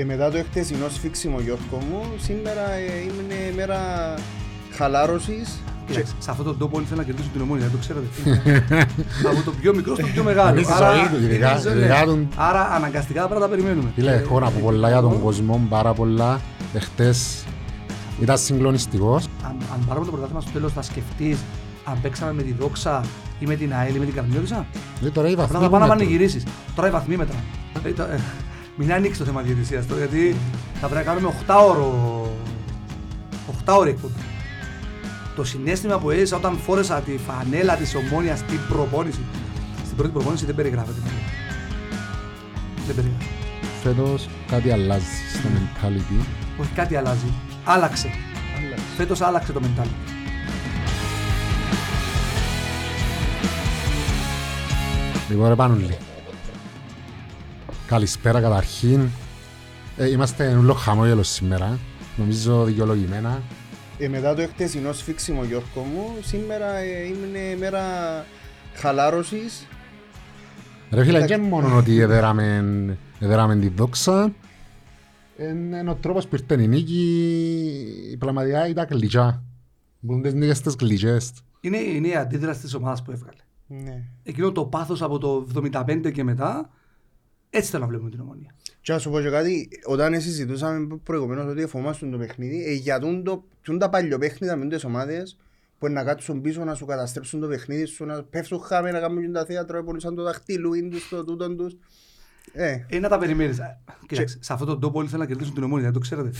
Ε, μετά το χτεσινό σφίξιμο Γιώργο μου, σήμερα ε, είναι μέρα χαλάρωσης. Κοίταξε, σε αυτόν τον τόπο όλοι θέλουν να κερδίσουν την ομόνια, το ξέρετε. Από το πιο μικρό στο πιο μεγάλο. Είναι στη Άρα, ζωή του, ειδικά- είναι στη ζωή, ειδικά ναι. τον- Άρα αναγκαστικά πρέπει να τα περιμένουμε. Φίλε, Ε, έχω να πω πολλά για τον κόσμο, πάρα πολλά. Εχθές ήταν συγκλονιστικός. Αν, αν πάρουμε το πρωτάθλημα στο τέλος θα σκεφτείς αν παίξαμε με τη Δόξα ή με την ΑΕΛ ή με την Καρμιώτησα. Δηλαδή τώρα οι βαθμοί Απλά θα πάνε να που μετρούν. πανηγυρίσεις. Τώρα οι βαθμοί μετράνε. Ε, το- ε, Μην ανοίξει το θέμα διαιτησίας τώρα, γιατί θα πρέπει να κάνουμε 8 ώρο 8 ώρες εκπομπή. Το συνέστημα που έζησα όταν φόρεσα τη φανέλα της Ομόνιας στην προπόνηση, στην πρώτη προπόνηση δεν περιγράφεται. Δεν περιγράφεται. Φέτος κάτι αλλάζει στο mentality. Όχι κάτι αλλάζει. Άλλαξε. Φέτος άλλαξε το mentality. Λοιπόν, ρε Πάνουλη. Καλησπέρα καταρχήν. Ε, είμαστε ούλο χαμόγελο σήμερα. Νομίζω δικαιολογημένα. Ε, μετά το χτεσινό σφίξιμο Γιώργο μου, σήμερα ε, είναι μέρα χαλάρωσης. Ρε φίλε, Εντάξει. και μόνο ότι έδεραμε, έδεραμε τη δόξα. Είναι ο τρόπος που ήρθε η νίκη. Πραγματικά ήταν γλυκιά. Μπορούν τις νίκες τις γλυκές. Είναι, είναι η αντίδραση της ομάδας που έβγαλε. Ναι. Εκείνο το πάθος από το 75 και μετά, έτσι θέλω να βλέπουμε την ομονία. Και να σου πω και κάτι, όταν συζητούσαμε προηγουμένως ότι εφομάστον το παιχνίδι, ε, για τούν το, τούν τα παλιοπέχνητα με τις ομάδες που είναι να κάτσουν πίσω να σου καταστρέψουν το παιχνίδι σου, να πέφτουν χάμε, να κάνουν και τα θέατρα, που σαν το δαχτυλούιν τους, το τούτον τους. Ε, Ε, να τα περιμένεις. Ε, Κοίταξε, σε αυτόν τον τόπο όλοι θέλουν να κερδίσουν την ομόνια, το ξέρετε.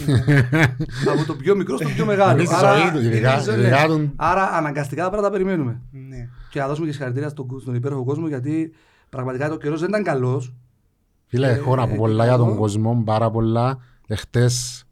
από το πιο μικρό στο πιο μεγάλο. Είναι στη Άρα, ζωή του, ειδικά- είναι στη ζωή, ειδικά ναι. τον- Άρα αναγκαστικά πρέπει να τα περιμένουμε. ναι. Και να δώσουμε και συγχαρητήρια στον, στον υπέροχο κόσμο γιατί πραγματικά το καιρός δεν ήταν καλός. Φίλε, Ε, έχω να πω ε, πολλά για τον εγώ- κόσμο, πάρα πολλά. Εχθές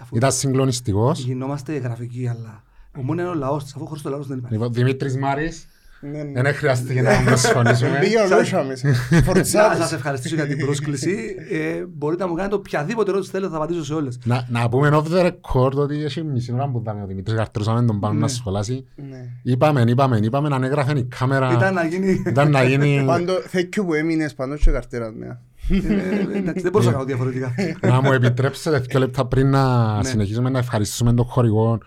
Αφού ήταν συγκλονιστικός. γινόμαστε γραφικοί, αλλά ο μόνος είναι ο λαός της, αφού χωρίς το λαός δεν υπάρχει. Λοιπόν, Δημήτρης Μάρης, Ναι, ναι. δεν χρειάστηκε να τον προσφωνήσουμε. Πήγε ο Νόησαμις, Να φορτσάτος. σας ευχαριστήσω για την πρόσκληση. Ε, μπορείτε να μου κάνετε οποιαδήποτε ερώτηση θέλετε, θα απαντήσω σε όλες. Να, να πούμε off the record ότι έχει μισή ώρα που είδαμε ο Δημήτρης Καρτρούσαμε τον πάνω να σχολάσει. Ναι. Είπαμε, είπαμε, είπαμε να έγραφε η κάμερα. Ήταν να γίνει. Ήταν να γίνει... Πάντο, thank you που έμεινες πάντως και καρτέρα ναι. Ε, εντάξει, δεν μπορούσα να κάνω διαφορετικά. να μου επιτρέψετε δύο λεπτά πριν να Ναι. συνεχίσουμε να ευχαριστήσουμε τον χορηγό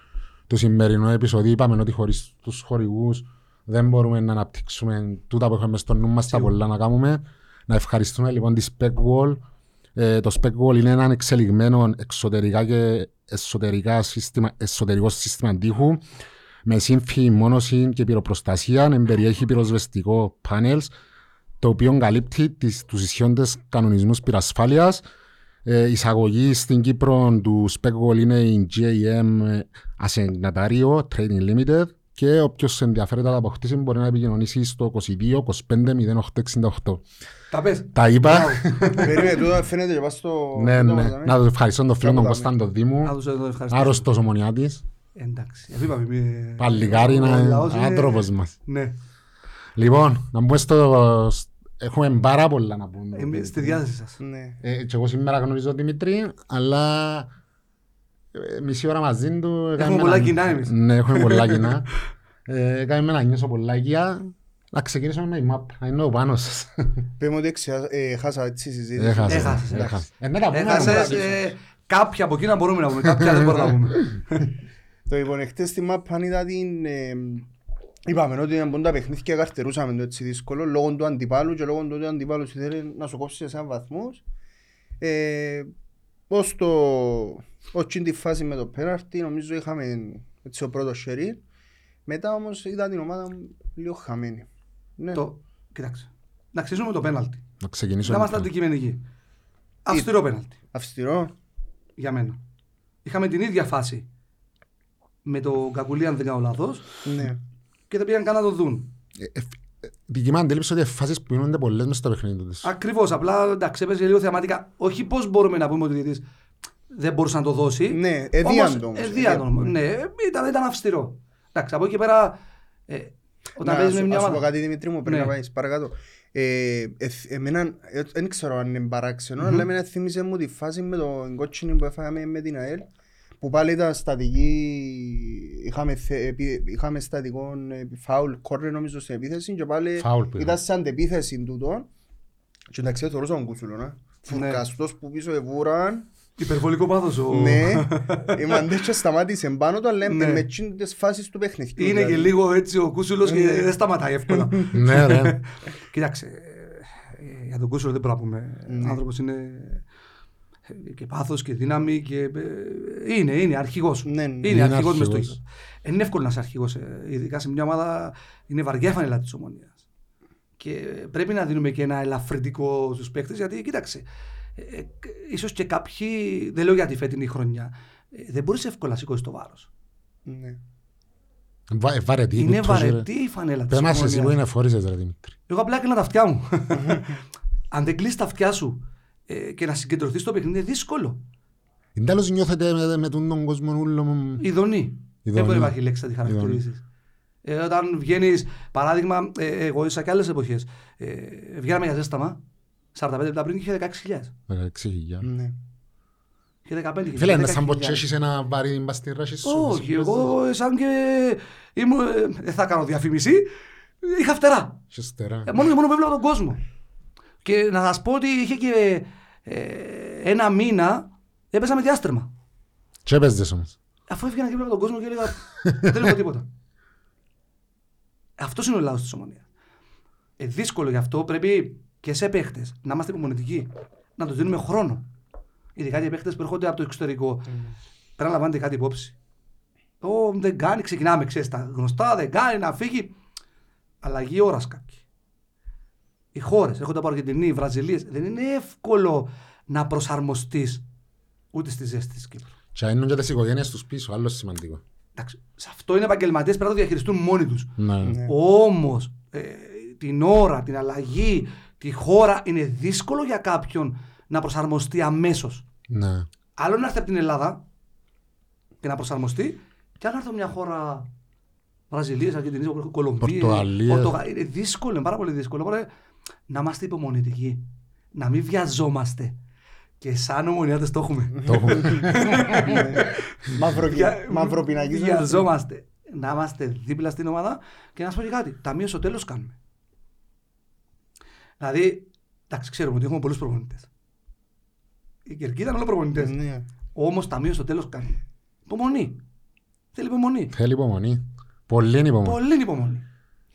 του σημερινού επεισοδίου. Είπαμε ότι χωρίς τους χορηγούς δεν μπορούμε να αναπτύξουμε τούτα που έχουμε στο νου μας τα πολλά να κάνουμε. Να ευχαριστούμε λοιπόν τη Specwall. Ε, το Specwall είναι ένα εξελιγμένο εξωτερικά και εσωτερικά σύστημα, εσωτερικό σύστημα τείχου με σύμφη μόνωση και πυροπροστασία. Εμπεριέχει πυροσβεστικό panels το οποίο καλύπτει τις, τους ισχύοντες κανονισμούς πυρασφάλειας. Ε, εισαγωγή στην Κύπρο του Specwall είναι η GAM Ασενατάριο Trading Limited και όποιος ενδιαφέρεται να τα αποκτήσει μπορεί να επικοινωνήσει στο 22 25 0868. Τα πες. Τα είπα. Περίμενε, τούτο φαίνεται και πας στο... ναι, το ναι. μάζαμε. Να το ευχαριστώ τον φίλο τον Κάπου Κωνσταντο Να Δήμου. τους ευχαριστήσω. Άρρωστος ομονιάτης. Εντάξει, αφού είπαμε. μη- Παλικάρι ο είναι λαός είναι- άνθρωπος μας. Ναι, Λοιπόν, να μπούμε στο... Έχουμε πάρα πολλά να πούμε. Είμαι στη διάθεση σας. Ναι. Ε, και εγώ σήμερα γνωρίζω τον Δημήτρη, αλλά ε, μισή ώρα μαζί του... έκαμε πολλά ένα- κοινά εμείς. Ναι, έχουμε πολλά κοινά. Ε, Έκαμε να νιώσω πολλά οικεία. Να ξεκινήσουμε με η map, να είναι ο πάνω σας. Πες μου ότι ξεχάσα- ε, χάσα έτσι συζήτηση. Έχασες, Έχασες, έχασες. Ε, ναι, τα πούμε, Έχασες να πούμε. ε, κάποια από εκείνα μπορούμε να πούμε, κάποια δεν μπορούμε να πούμε. Το λοιπόν, εχθές στη μάπα είδα την... ε, Είπαμε ότι ήταν πόντα παιχνίδια καρτερούσαμε το έτσι δύσκολο λόγω του αντιπάλου και λόγω του ότι ο αντιπάλος ήθελε να σου κόψει σε έναν βαθμούς. Ε, ως το... ως την τη φάση με το πέναρτι νομίζω είχαμε έτσι ο πρώτος σερί. Μετά όμως είδα την ομάδα λίγο χαμένη. Ναι. Το- Κοιτάξτε, να ξεκινήσουμε με το πέναλτι. Να ξεκινήσω. Να είμαστε με το- αντικειμενικοί. Αυστηρό πέναλτι, Αυστηρό. για μένα. Είχαμε την ίδια φάση με το Κακουλί, αν δεν κάνω λάθος, Ναι. Και δεν πήγαν καν να το δουν. Ε, ε, ε, Δική μου αντίληψη ότι οι φάσεις που γίνονται πολλές μες στο παιχνίδι τους. Ακριβώς, απλά εντάξει, έπαιζε λίγο θεαματικά. Όχι πώς μπορούμε να πούμε ότι ο διαιτητής δεν μπορούσε να το δώσει. Ναι, εδίαντο Όμως, όμως, εδίαντο, εδίαντο. Ναι, ήταν, ήταν αυστηρό. Εντάξει, από εκεί και πέρα, ε, όταν Να παίζεις σου- με μια να σου πω ομάδα... κάτι Δημήτρη μου πριν Ναι. να πάεις παρακάτω. Ε, εθ- εμένα, ε, δεν ξέρω αν είναι παράξενο, αλλά εμένα θύμισε μου τη φάση με τον κότσινι που έφαγαμε με την ΑΕΛ που πάλι ήταν στατική, είχαμε, θε- επί- είχαμε στατικό ε, φάουλ κόρνερ νομίζω στην επίθεση και πάλι Φάουλ που ήταν ήταν. σε αντεπίθεση τούτο και εντάξει θεωρούσα τον κούσουλο, να. Ναι. Φουρκαστός που πίσω εβούραν Υπερβολικό πάθος ο... Ναι, η Μαντέτσο σταμάτησε πάνω του, αλλά Ναι. με εκείνες τις φάσεις του παιχνιδιού. Είναι και δηλαδή. λίγο έτσι ο Κούσουλος και Ναι. δεν σταματάει εύκολα. Ναι, ρε. Κοίταξε, ε, για τον Κούσουλο δεν μπορούμε να πούμε. Ναι. Ο άνθρωπος είναι ε, και πάθος και δύναμη και ε, είναι, είναι αρχηγός. Ναι, ναι. Είναι, Είναι αρχηγός μες στο αρχηγός. γήπεδο. Είναι εύκολο να είσαι αρχηγός, ε, ειδικά σε μια ομάδα είναι βαριά φανελά της ομονίας. Και πρέπει να δίνουμε και ένα ελαφρυντικό στους παίκτες γιατί κοίταξε, ε, ε, ίσως και κάποιοι, δεν λέω για τη φετινή χρονιά, ε, δεν μπορείς εύκολα να σηκώσεις το βάρος. Ναι. Βα- ε, Βαρετή. είναι κουτός, ρε. βαρετή η φανέλα της Πες μας εσύ που ομονίας. είναι φορίζες ρε Δημήτρη. Εγώ απλά έκλεινα τα αυτιά μου. Αν δεν κλείσεις τα αυτιά σου ε, και να συγκεντρωθείς στο παιχνίδι, είναι δύσκολο. Εν τέλος νιώθετε με, με τον τον κόσμο ούλο μου. Ειδονή. Δεν Ειδονή. μπορεί να υπάρχει λέξη να τη χαρακτηρίσει. Ε, όταν βγαίνεις, παράδειγμα, ε, εγώ ίσα και άλλες εποχές. Ε, βγαίναμε για ζέσταμα. 45 λεπτά πριν είχε 16.000. 16.000. Ναι. Είχε 15.000. Φίλε, είναι 10.000. σαν πως έχεις ένα βαρύ μπας στη ράση σου. Όχι, εγώ σαν και. Ήμουν, ε, δεν θα κάνω διαφήμιση. Είχα φτερά. Έχεις στερά. Ε, Μόνο και μόνο που έβλεπα τον κόσμο. Και να σας πω ότι είχε και ε, ένα μήνα έπαιζα με διάστρεμα. Και έπαιζες όμως. Αφού έφυγα και έβλεπα τον κόσμο και έλεγα Δεν έχω τίποτα. Αυτός είναι ο λαός της ομονίας. Ε, δύσκολο γι' αυτό πρέπει και σε παίχτες να είμαστε υπομονετικοί. Να τους δίνουμε χρόνο. Ειδικά για παίχτες που έρχονται από το εξωτερικό. Πρέπει να λαμβάνετε κάτι υπόψη. Ω, δεν κάνει, ξεκινάμε, ξέρεις τα γνωστά, δεν κάνει να φύγει. Αλλαγή ώρας κάποιοι. Οι χώρες, έρχονται από Αργεντινή, Βραζιλίες, δεν είναι εύκολο να προσαρμοστείς ούτε στη ζέστη της Κύπρου. Και είναι και τις οικογένειες τους πίσω, άλλο σημαντικό. Εντάξει, σε αυτό είναι επαγγελματίες πρέπει να το διαχειριστούν μόνοι τους. Ναι. Ναι. Όμως ε, την ώρα, την αλλαγή, τη χώρα είναι δύσκολο για κάποιον να προσαρμοστεί αμέσως. Ναι. Άλλο να έρθει από την Ελλάδα και να προσαρμοστεί, και άλλο να έρθει από μια χώρα Βραζιλίας, Αργεντινής, Κολομβίας. Πορτογαλίας. Είναι δύσκολο, είναι πάρα πολύ δύσκολο. Οπότε να είμαστε υπομονητικοί. Να μην βιαζόμαστε. Και σαν ομονιάτες το έχουμε. Το έχουμε. Μαυρο- Βια- Μαυροπινακής. Βιαζόμαστε. Να είμαστε δίπλα στην ομάδα και να σου πω και κάτι. Ταμείο στο τέλος κάνουμε. Δηλαδή, εντάξει, ξέρουμε ότι έχουμε πολλούς προπονητές. Η Κερκίδα είναι όλοι προπονητές. Ναι. Όμως ταμείο στο τέλος κάνουμε. Υπομονή. Θέλει υπομονή. Θέλει υπομονή. Πολύ υπομονή. Πολύ υπομονή.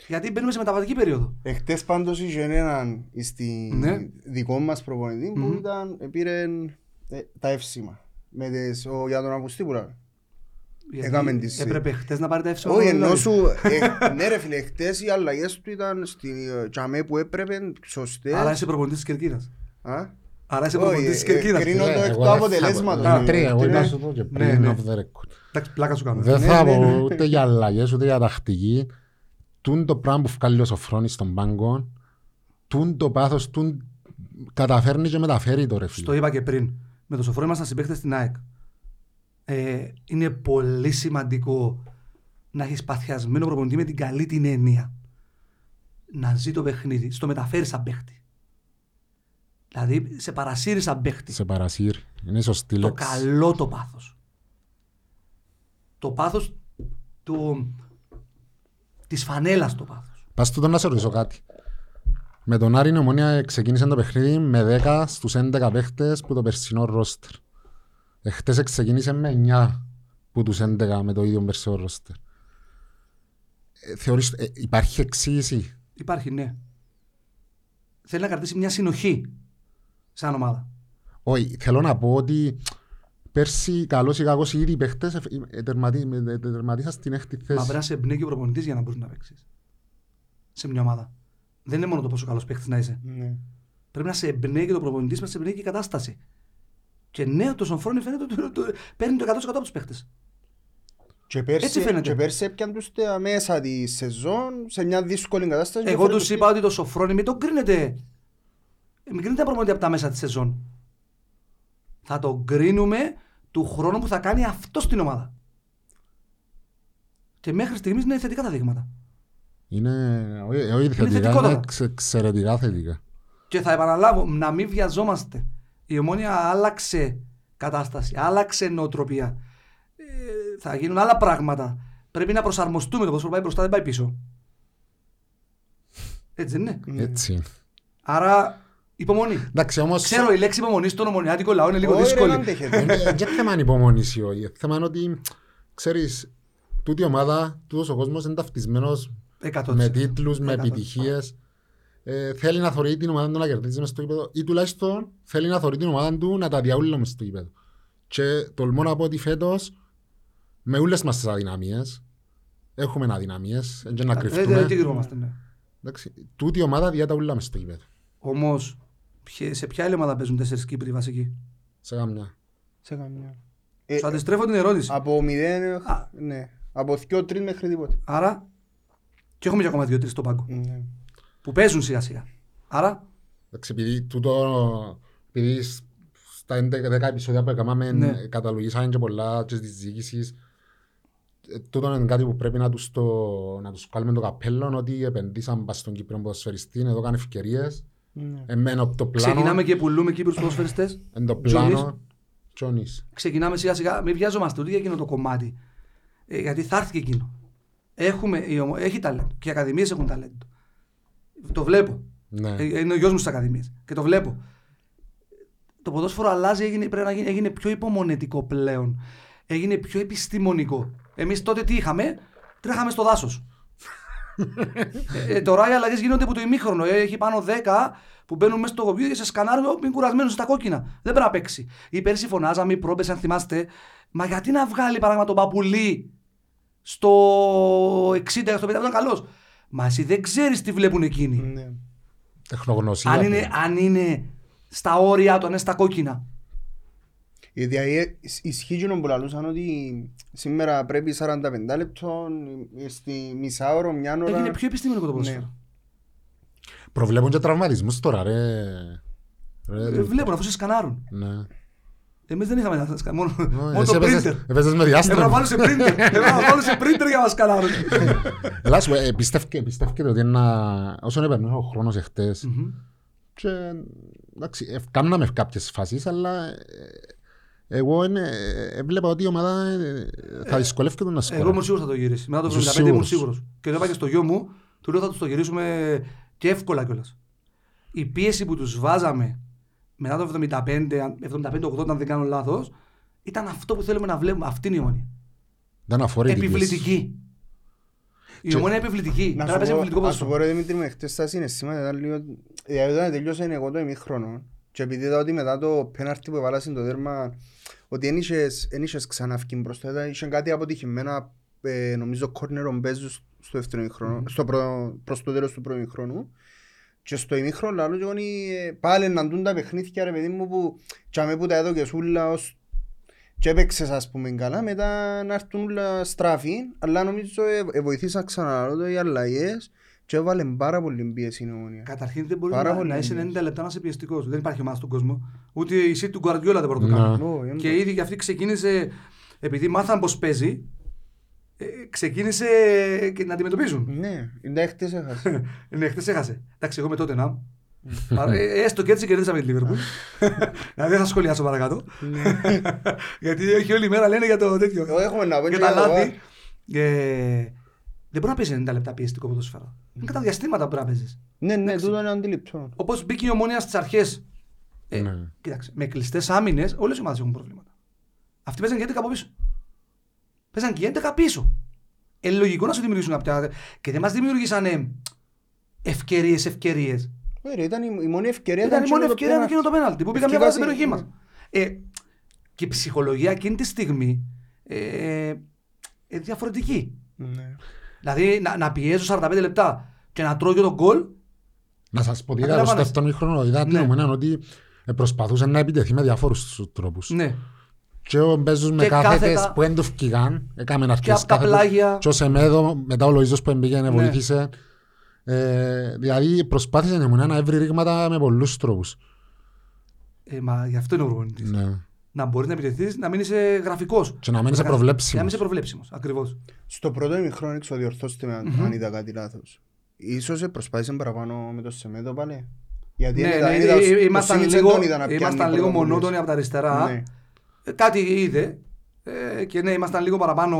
Γιατί μπαίνουμε σε μεταβατική περίοδο. Εχθές πάντως είχε έναν στη Ναι. δικό μας προπονητή που Μμμ. ήταν, πήρε ε, τα εύσημα. Με τις, ο, για τον Αυγουστή που λέμε. Γιατί Έκαμε τις- Έπρεπε χτε να πάρει τα εύσημα. Όχι, δηλαδή. ενώ σου, ε, ναι ρε φίλε, χτες οι αλλαγές του ήταν στη ε, τζαμέ που έπρεπε, σωστές. Άρα είσαι προπονητής της Κερκίδας. Α; Άρα είσαι Όχι, προπονητή της ε, Κερκίδας. κρίνω το Εγώ εκ δεν του θα αποτελέσματος. πω- ναι. Δημήτρη, εγώ Ναι. να σου πω και Ναι, πριν ναι. off the record. Εντάξει, πλάκα σου κάνω. Δεν Ναι, θα ναι, ναι. πω ούτε για αλλαγές ούτε για τακτική. Τούν το πράγμα που βγάλει ο Σοφρόνης στον πάγκο, τούν το πάθος, τούν καταφέρνει και μεταφέρει το ρε Στο φίλε. είπα και πριν. Με το σοφρό ήμασταν συμπαίχτε στην ΑΕΚ. Ε, είναι πολύ σημαντικό να έχεις παθιασμένο προπονητή με την καλή την έννοια. Να ζει το παιχνίδι, στο μεταφέρει σαν παίχτη. Δηλαδή σε παρασύρει σαν παίχτη. Σε παρασύρει. Είναι σωστή Το λέξη. καλό το πάθος. Το πάθος του... της φανέλας το πάθος. Πας τούτο να σε ρωτήσω κάτι. Με τον Άρη η Ομόνια ξεκίνησε το παιχνίδι με 10 στους 11 παίχτες που το περσινό ρόστερ. Εχθές ξεκίνησε με 9 που τους 11 με το ίδιο περσινό ρόστερ. Ε, θεωρείς, ε, υπάρχει εξήγηση; Υπάρχει, ναι. Θέλει να κρατήσει μια συνοχή σαν ομάδα. Όχι, θέλω να πω ότι πέρσι καλώς ή κακώς ήδη οι παίχτες ε, ε, τερματί- ε, ε, τερματίσαν στην έκτη Μα πρέπει θέση. να σε εμπνέει και ο προπονητής για να μπορείς να παίξεις. Σε μια ομάδα. Δεν είναι μόνο το πόσο καλός παίχτης να είσαι. Ναι. Πρέπει να σε εμπνέει και το προπονητής, να σε εμπνέει και η κατάσταση. Και ναι, το Σοφρόνη φαίνεται ότι το- το- παίρνει το 100% από τους παίχτες. Και πέρσι, Έτσι φαίνεται. και πέρσι έπιαν τους τα μέσα τη σεζόν σε μια δύσκολη κατάσταση. και Εγώ φέρε τους τους είπα ότι το Σοφρόνη μην τον κρίνετε. Μην κρίνετε ένα προπονητή από τα μέσα της σεζόν. Θα τον κρίνουμε του χρόνου που θα κάνει αυτός στην ομάδα. Και μέχρι στιγμής είναι θετικά τα δείγματα. Είναι, όχι όχι θετικά, θετικότατα. είναι εξ- εξαιρετικά θετικά. Και θα επαναλάβω, να μην βιαζόμαστε. Η ομόνια άλλαξε κατάσταση, άλλαξε νοοτροπία. Ε, θα γίνουν άλλα πράγματα. Πρέπει να προσαρμοστούμε. Το ποδόσφαιρο πάει μπροστά, δεν πάει πίσω. Έτσι δεν είναι. Ναι. Έτσι. Άρα Υπομονή. Εντάξει, όμως... Ξέρω η λέξη υπομονή στον ομονιάτικο λαό είναι λίγο Όχι, ρε, δύσκολη. να αντέχετε. Είναι και θέμα ανυπομονής ή όχι. θέμα είναι ότι, ξέρεις, τούτη η ομάδα, τούτος ο κόσμος είναι ταυτισμένος 100%. με τίτλους, με 100%. επιτυχίες. Ε, θέλει να θωρεί την ομάδα του να κερδίζει μες στο γήπεδο ή τουλάχιστον θέλει να θωρεί την ομάδα του να τα διαούλει μες στο γήπεδο. Και τολμώ να πω ότι φέτος με όλες μας τις αδυναμίες έχουμε αδυναμίες, δεν και να Ε, Δεν κρυφτούμε. δεν κρυβόμαστε, ναι. Εντάξει, τούτη η ομάδα διάτα ούλα μες στο γήπεδο. Όμως, σε ποια άλλη ομάδα παίζουν τέσσερις Κύπροι βασικοί; Σε κάμια. Σε καμιά. Ε, Σου αντιστρέφω την ερώτηση. Από μηδέν, Α. ναι. Από δυο τρεις μέχρι τίποτε. Άρα, και έχουμε και ακόμα δύο-τρει στον πάγκο. Ναι. Που παίζουν σιγά σιγά. Άρα, Εντάξει, επειδή τούτο, επειδή σ- στα 11 επεισόδια που έκαναμε Ναι. ε, καταλογίσαν και πολλά και της διοίκησης ε, τούτο είναι κάτι που πρέπει να τους, το, να τους βγάλουμε το καπέλο ότι επενδύσαν πας στον Κύπρο ποδοσφαιριστή, εδώ κάνει ευκαιρίες Ναι. Εμένα από το πλάνο, ξεκινάμε και πουλούμε Κύπρους ποδοσφαιριστές. εν το Τζονής. πλάνο Τζόνις. Ξεκινάμε σιγά σιγά. Μην βιάζομαστε ούτε για εκείνο το κομμάτι. Ε, γιατί θα έρθει και εκείνο. Έχουμε, η ομο- έχει ταλέντο. Και οι ακαδημίες έχουν ταλέντο. Το βλέπω. Ναι. Ε, Είναι ο γιος μου στις ακαδημίες. Και το βλέπω. Το ποδόσφαιρο αλλάζει, έγινε, πρέπει να γίνει, έγινε πιο υπομονετικό πλέον. Έγινε πιο επιστημονικό. Εμείς τότε τι είχαμε, τρέχαμε στο δάσος. Ε, ε, τώρα οι αλλαγές γίνονται από το ημίχρονο. Ε, έχει πάνω 10 που μπαίνουν μέσα στο κοπείο και σε σκανάρουν μην κουρασμένους στα κόκκινα. Δεν πρέπει να παίξει. Ή πέρσι φωνάζαμε, ή πρόπες αν θυμάστε, μα γιατί να βγάλει παράδειγμα τον Παπουλή στο 60, στο 50, ήταν καλός. Μα εσύ δεν ξέρεις τι βλέπουν εκείνοι. Ναι. Τεχνογνωσία. Αν είναι, πλέον. αν είναι στα όρια του, αν είναι στα κόκκινα. Γιατί ε, ισχύει εκείνο που λαλούσαν ότι σήμερα πρέπει 45 λεπτών, ε, στη μισά ώρα, μια ώρα. Έγινε πιο επιστημονικό το Ναι. ποδόσφαιρο. Προβλέπουν και τραυματισμούς τώρα ρε. Ρε, Ε, Βλέπουν αφού σε σκανάρουν. Ναι. Εμείς δεν είχαμε να σκανάρουν. Μόνο, μόνο Εσύ το έπαιζες- printer. έπαιζες με Έπρεπε να διάστημα. βάλω σε printer. Έπρεπε να βάλω σε printer για να σκανάρουν. Ελά, σου, ε, πιστεύκε, πιστεύκετε ότι ένα, όσον έπαιρνε ο χρόνος εχθές και εντάξει, ε, κάμναμε κάποιες φάσεις, αλλά ε, εγώ είναι, ε, έβλεπα ότι η ομάδα ε, θα δυσκολεύεται να Εγώ σκοράρει. ήμουν σίγουρος θα το γυρίσει. Μετά το Ήσουν 75 ήμουν σίγουρος. σίγουρος. Και το είπα και στο γιο μου, του λέω θα τους το γυρίσουμε και εύκολα κιόλας. Η πίεση που τους βάζαμε μετά το 75, αν- 75-80 αν δεν κάνω λάθος, ήταν αυτό που θέλουμε να βλέπουμε. Αυτή είναι η ομόνια. Δεν αφορεί την πίεση. Επιβλητική. Η Και- ομόνια επιβλητική. Να Πρέπει να παίζει σου επιβλητικό πω, να σου ποδόσφαιρο. πω ρε Δημήτρη με χτες τα συναισθήματα ήταν λίγο... Δηλαδή όταν τελειώσα εγώ το ημίχρονο και επειδή είδα ότι μετά το πέναρτι που έβαλα στο δέρμα ότι εν είχες- εν είχες ξανά φκιν μπροστά, ήταν- είχε κάτι αποτυχημένα ε, νομίζω κόρνερο μπέζου στο δεύτερο ημίχρονο, στο προ, προς το τέλος του πρώτου ημίχρονου και στο ημίχρονο λαλό και εγώ ε, πάλι να ντουν τα παιχνίδια ρε παιδί μου που τσάμε που τα έδωκες ούλα ως και έπαιξες ας πούμε καλά, μετά να έρθουν όλα στράφη, αλλά νομίζω ε, ε, βοηθήσαν ξανά το οι αλλαγές και έβαλε πάρα πολύ πίεση η ομονία. Καταρχήν δεν μπορεί Πάρα να, πολύ να είσαι εμπειρία. 90 λεπτά να είσαι πιεστικός. Δεν υπάρχει ομάδας στον κόσμο. Ούτε η City του Guardiola δεν μπορεί να το κάνει. Ναι. Ω, ε, Και ήδη και αυτή ξεκίνησε, επειδή μάθαν πώ παίζει, ε, ξεκίνησε και να αντιμετωπίζουν. Ναι, είναι χτες έχασε. ναι, χθε έχασε. Εντάξει, εγώ με τότε να. Έστω και έτσι κερδίσαμε τη Λίβερπουλ. Δηλαδή δεν θα σχολιάσω παρακάτω. Γιατί όχι όλη μέρα λένε για το τέτοιο. Εγώ έχουμε να πω για και τα για το λάθη. βάρ. Ε, δεν μπορεί να παίζει 90 λεπτά πιεστικό ποδόσφαιρο. Είναι κατά διαστήματα που πρέπει να παίζεις. Ναι, ναι, τούτο είναι αντιληπτό. Όπως μπήκε η ομόνια στις αρχές. Ε, Ναι. Κοίταξε, με κλειστές άμυνες όλες οι ομάδες έχουν προβλήματα. Αυτοί παίζαν και 11 από πίσω. Παίζαν και 11 πίσω. Ε, λογικό να σου δημιουργήσουν κάποια. Και δεν μας δημιουργήσαν ευκαιρίες, ευκαιρίες. Ωραία, ήταν η η μόνη ευκαιρία. Ήταν η μόνη εκείνο το ευκαιρία να πέναλτι. εκείνο το πέναλτι που πήγαμε μια φορά στην Ευκαιρία, περιοχή μας. Ε, και η ψυχολογία εκείνη τη στιγμή ε, ε, διαφορετική. Ναι. Δηλαδή να, να πιέζω 45 λεπτά και να τρώω και τον γκολ. Να σας πω τι είδα στο Αντιλαμβάνεσαι. δεύτερο μήχρονο, είδα την Ναι. ομονία ότι ε, προσπαθούσε να επιτεθεί με διάφορους τρόπους. Ναι. Και ο Μπέζος με Και κάθετες κάθετα. που δεν το φκηγάν, έκαμε αρκετές απ' τα κάθετες. πλάγια. Και ο Σεμέδο, μετά ο Λοΐζος που έμπαιγε Ναι. βοήθησε. Ε, δηλαδή προσπάθησε η ομονία να έβρει ρήγματα με πολλούς τρόπους. Ε, μα γι' αυτό είναι ο προπονητής. Ναι. Να μπορείς να επιτεθείς, να μην είσαι γραφικός. Και να μην είσαι προβλέψιμος. Να μην είσαι προβλέψιμος. Ακριβώς. Στο πρώτο ημιχρόνο έξω διορθώστε με αν- Μμμ. αν είδα κάτι λάθος. Ίσως ε, προσπάθησε παραπάνω με το Σεμέδο πάλι. Γιατί Ναι, είδα- ναι, είδα- ε, ο ήμασταν Σίμιτς λίγο, δεν τον είδα να πιάνει ήμασταν λίγο πρωτοβουλίες. μονότονοι από τα αριστερά. Ναι. Ε, Κάτι είδε. Ε, και ναι, ήμασταν λίγο παραπάνω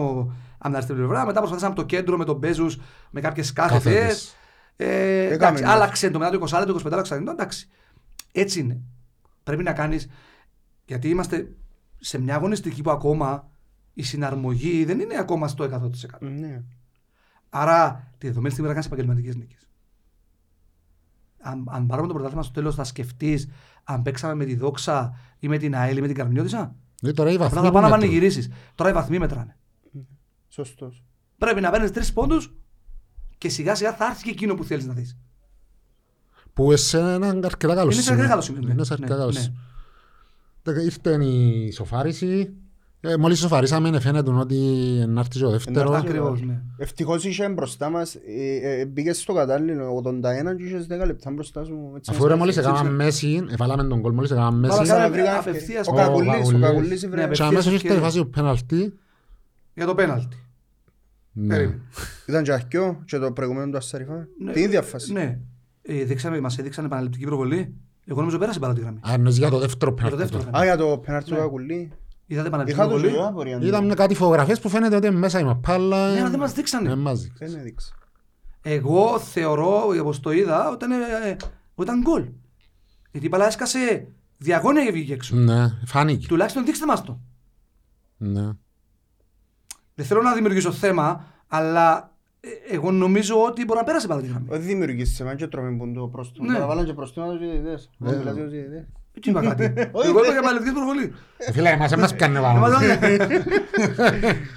από την αριστερή πλευρά. Μετά προσπαθήσαμε από το κέντρο με τον Μπέζους με κάποιες κάθετες. Κάθετες. Ε, εντάξει, Έκαμε, ναι. άλλαξε το μετά το 20 λεπτό, το 25 άλλαξε. Εντάξει. Έτσι είναι. Πρέπει να κάνεις. Γιατί είμαστε σε μια αγωνιστική που ακόμα η συναρμογή δεν είναι ακόμα στο 100%. Ναι. Άρα τη δεδομένη στιγμή να κάνεις επαγγελματικές νίκες. Αν, αν πάρουμε το πρωτάθλημα στο τέλος, θα σκεφτείς αν παίξαμε με τη Δόξα ή με την ΑΕΛ ή με την Καρμιώτησα. Ε, τώρα οι Απλά βαθμοί θα που πάνε να μετρούν. πανηγυρίσεις. Τώρα οι βαθμοί μετράνε. Σωστός. Πρέπει να παίρνεις τρεις πόντους και σιγά σιγά θα έρθει και εκείνο που θέλεις να δεις. Που σε έναν αρκετά καλός Είναι σε αρκετά καλός σημείο, ναι. Είναι σε αρκετά Ναι, καλός ναι. σημείο. Δεκα- Ήρθε η σοφάριση. Ε, μόλις σοφαρίσαμε φαίνεται ότι να έρθει και ο δεύτερος. έρθει. Ακριβώς. Ναι. Ευτυχώς είχε μπροστά μας, ε, ε, μπήκες στο κατάλληλο 81 και είχες 10 λεπτά μπροστά σου. έτσι Αφού ρε να μόλις σταθείς. έκαναμε μέση, εβάλαμε τον κόλ μόλις έκαναμε μέση. Βάλαμε Κάνα Κάνε βρήκα απευθείας Ο ο Κακουλής, ο Κακουλής. Κακουλής Ναι, βρε. απευθείας. Και αμέσως ήρθε η ευκαιρία. φάση του πέναλτι. Για το πέναλτι. Ναι. Περίμενε. Ήταν και αρχαίο και το προηγούμενο του Ασσαριφά. Ναι, Την ίδια φάση. Ναι. Ε, δείξαμε, μας έδειξαν επαναληπτική προβολή. Εγώ νομίζω πέρασε πάρα τη γραμμή. Α, εννοείς για το δεύτερο Για το πέναλτι. δεύτερο. τώρα. Α, για το πέναρτι του Ναι. Κακουλή. Είδατε επαναληπτική Είχα το προβολή. ζωή απορία. Είδαμε κάτι φωτογραφίες που φαίνεται ότι είναι μέσα η μαπάλα. Ναι, αλλά δεν μας δείξανε. Δεν μας δείξανε. Δεν έδειξε. Εγώ θεωρώ, όπως το είδα, ότι ήταν, ε, ότι ήταν γκολ. Γιατί η μπάλα έσκασε διαγώνια και βγήκε έξω. Ναι, φάνηκε. Τουλάχιστον δείξτε μας το. Ναι. Δεν θέλω να δημιουργήσω θέμα, αλλά ε, εγώ νομίζω ότι μπορεί να πέρασε πάρα τη γραμμή. Όχι δημιουργήσεις σε μένα και τρώμε που το πρόστιμο. Ναι. Τώρα βάλαν και πρόστιμα τους διαιτητές. Ναι. Δεν μιλάς για τους διαιτητές. Τι είπα κάτι; Όχι, Εγώ είπα δεν- για επαναληπτική προβολή. Ε, Φίλε, εμάς δεν μας πιάνε Εμάς πάνω. δεν-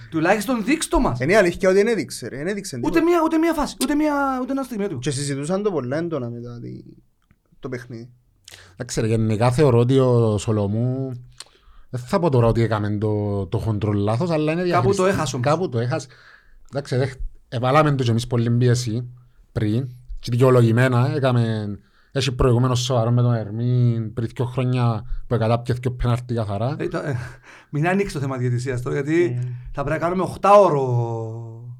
Τουλάχιστον δείξτε το μας. Είναι η αλήθεια ότι δεν έδειξε ρε. Δεν έδειξε Ούτε μία, ούτε μία φάση, ούτε, μία, ούτε ένα στιγμή του. Και συζητούσαν το πολλά έντονα μετά τη- το παιχνίδι. Εντάξει ρε, γενικά θεωρώ ότι ο Σολομού δεν θα πω τώρα ότι έκαμε το, το χοντρό λάθος, αλλά είναι Κάπου διαχειριστή. το έχασε όμως. Κάπου το έχασε. Εντάξει, δέχ- εβάλαμε το και εμείς πολύ πίεση πριν και δικαιολογημένα. Έκαμε, έχει προηγούμενο σοβαρό με τον Ερμήν πριν δύο χρόνια που εκατάπιε και πέναρτη καθαρά. Ε, το- ε, Μην ανοίξεις το θέμα διαιτησίας τώρα, γιατί Mm. θα πρέπει να κάνουμε 8 ώρο...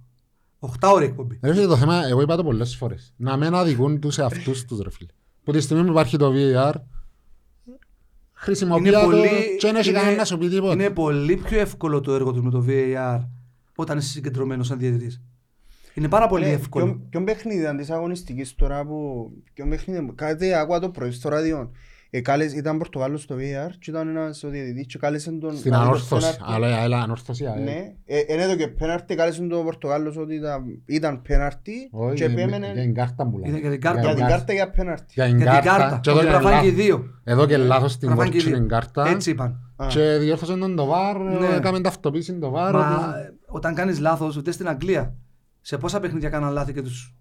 8 ώρη εκπομπή. Ρε φίλε, το θέμα, εγώ είπα το πολλές φορές, να μην αδικούν τους εαυτούς τους ρε φίλε. Που τη στιγμή που υπάρχει το VAR, χρησιμοποιεί το και δεν έχει κανένα να σου πει τίποτα. είναι πολύ πιο εύκολο το έργο του με το VAR όταν είσαι συγκεντρωμένος σαν διαιτητής. Είναι πάρα πολύ Ναι, εύκολο. ποιον- Ποιον παιχνίδι ήταν της αγωνιστικής τώρα που... Ποιον παιχνίδι... Κάτι άκουα το πρωί στο ράδιο. Ε, κάλεσε- ήταν Πορτογάλος στο VR και ήταν ένας ο διαιτητής και κάλεσε τον... Στην να δει το ανόρθωση, πέναρτι. αλλά αλλά ανόρθωση. α, ε. Ναι, ε, εν έδω και πέναρτι, κάλεσε τον Πορτογάλος ότι ήταν, ήταν πέναρτι Όχι, και για- επέμενε για την κάρτα που Ήταν λέει. για την κάρτα. για την κάρτα. κάρτα για πέναρτι. Για την Για την κάρτα. κάρτα. Και εδώ Ότι και να φάνε και οι λάθος- δύο. Εδώ και λάθος στην Να φάνε και οι κόρτσινη δύο. κάρτα. Έτσι είπαν. Α. Και διόρθωσε τον το βάρ, Ναι. έκαμε ταυτοποίηση το βάρ. Μα ότι- ε, όταν κάνεις λάθος, ούτε στην Αγγλία, σε πόσα παιχνίδια κάναν λάθη και τους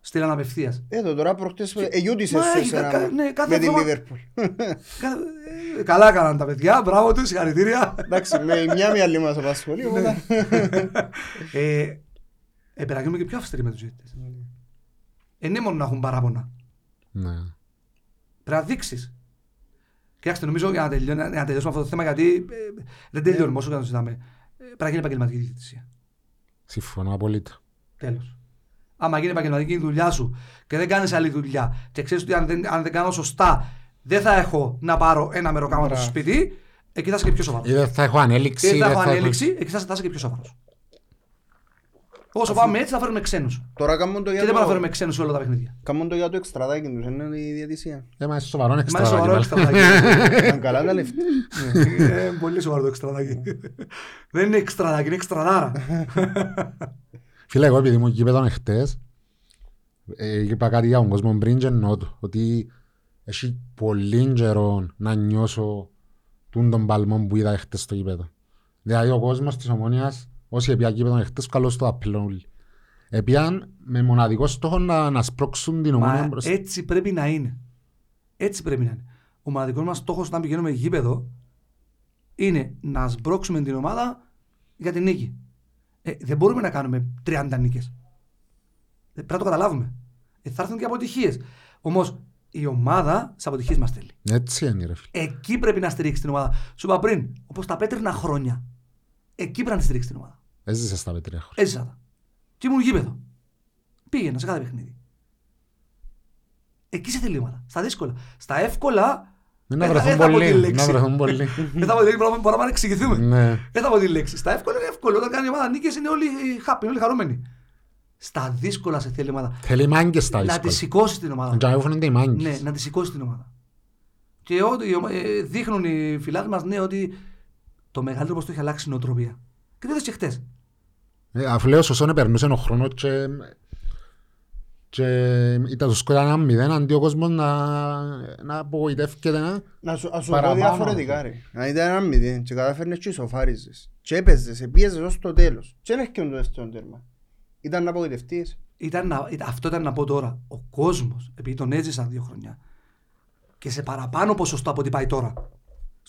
στείλαν απευθείας; Εδώ τώρα προχτές εγιούτησες Μα σε έχει, ένα κα- μάτς ναι, κάθε με την εβδομα- Λίβερπουλ. Κα- ε, Καλά έκαναν τα παιδιά, μπράβο τους, συγχαρητήρια. Εντάξει, με μια μία άλλη μας απασχολεί, οπότε... Ε, ε, πρέπει να γίνουμε και πιο αυστηροί με τους ζήτητες. Δεν είναι μόνο να έχουν παράπονα. Ναι. Πρέπει να δείξεις. Κοιτάξτε, νομίζω για να, τελειώ, για να τελειώσουμε αυτό το θέμα, γιατί ε, δεν τελειώνουμε όσο και να το συζητάμε. Ε, Πρέπει να γίνει επαγγελματική διαιτησία. Συμφωνώ απολύτως. Τέλος. Άμα γίνει επαγγελματική η δουλειά σου και δεν κάνεις άλλη δουλειά και ξέρεις ότι αν δεν, αν δεν κάνω σωστά δεν θα έχω να πάρω ένα μεροκάματο στο Μπράβο. σπίτι, εκεί θα είσαι και πιο σοβαρός. Ή δεν θα έχω ανέλυξη. Και ή θα δεν έχω θα ανέλυξη, εκεί θα, θα είσαι και πιο σοβαρός. Όσο πάμε έτσι θα φέρουμε ξένους. Τώρα κάνουν το Και για δεν μπορούμε να φέρουμε το... ξένους σε όλα τα παιχνίδια. Κάνουν το για το εξτραδάκι τους, είναι η διαιτησία. Ε, μα είναι σοβαρό Μα είναι εξτραδάκι, σοβαρό πάλι. εξτραδάκι. Ήταν καλά τα λεφτά. Είναι πολύ σοβαρό το εξτραδάκι. Δεν είναι εξτραδάκι, είναι εξτραδάρα. Φίλε, εγώ επειδή μου γήπεδον εχθές, ε, είπα κάτι για τον κόσμο πριν και εννοώ το, ότι έχει πολύ καιρό να νιώσω τούν τον παλμό που είδα εχθές στο γήπεδο. Δηλαδή ο κόσμος της Ομόνιας, όσοι έπια γήπεδον εχθές, καλώς το απλόν όλοι. Επίαν με μοναδικό στόχο να, να σπρώξουν την Ομόνια Μα μπροστά. έτσι πρέπει να είναι. Έτσι πρέπει να είναι. Ο μοναδικός μας στόχος όταν πηγαίνουμε γήπεδο είναι να σμπρώξουμε την ομάδα για την νίκη. Ε, δεν μπορούμε να κάνουμε 30 νίκες. Ε, πρέπει να το καταλάβουμε. Ε, θα έρθουν και αποτυχίες. Όμως η ομάδα σε αποτυχίες μας θέλει. Έτσι είναι ρε φίλε. Εκεί πρέπει να στηρίξει την ομάδα. Σου είπα πριν, όπως τα πέτρινα χρόνια. Εκεί πρέπει να τη στηρίξει την ομάδα. Έζησε στα πετρία χρόνια. Έζησα τα. Και ήμουν γήπεδο. Πήγαινα σε κάθε παιχνίδι. Εκεί σε θέλει η ομάδα. Στα δύσκολα. Στα εύκολα. Μην να ε, θα- βρεθούν ε, θα πω τη πολλοί, να λέξη. βρεθούν πολλοί. Δεν θα πω τη λέξη, μπορούμε μπορούμε να εξηγηθούμε. Ναι. Δεν θα πω τη λέξη. Στα εύκολα είναι εύκολο. Όταν κάνει η ομάδα νίκες είναι όλοι happy, είναι όλοι χαρούμενοι. Στα δύσκολα σε θέλει η ομάδα. Θέλει μάγκες στα Να τη δύσκολα. σηκώσει την ομάδα. Και αν φαίνονται οι μάγκες. Ναι, να τη σηκώσει την ομάδα. Και ότι, ε, δείχνουν οι φιλάθλοι μας ναι, ότι το μεγαλύτερο πως το έχει αλλάξει η νοοτροπία. Και το είδες και χτες. Ε, Αφού λέω σωστό περνούσε ο χρόνος και, και ήταν το σκορ ένα μηδέν αντί ο κόσμος να, να απογοητεύκεται να... Να σου, να σου πω Παραπάνω. διαφορετικά ρε. Αν ήταν ένα μηδέν και καταφέρνες και ισοφάριζες και έπαιζες, επίεζες ως το τέλος και δεν έρχεται το δεύτερο τέρμα. Ήταν να απογοητευτείς. Ήταν να, ήταν- αυτό ήταν να πω τώρα. Ο κόσμος, επειδή τον έζησαν δύο χρόνια και σε παραπάνω ποσοστό από ό,τι πάει τώρα.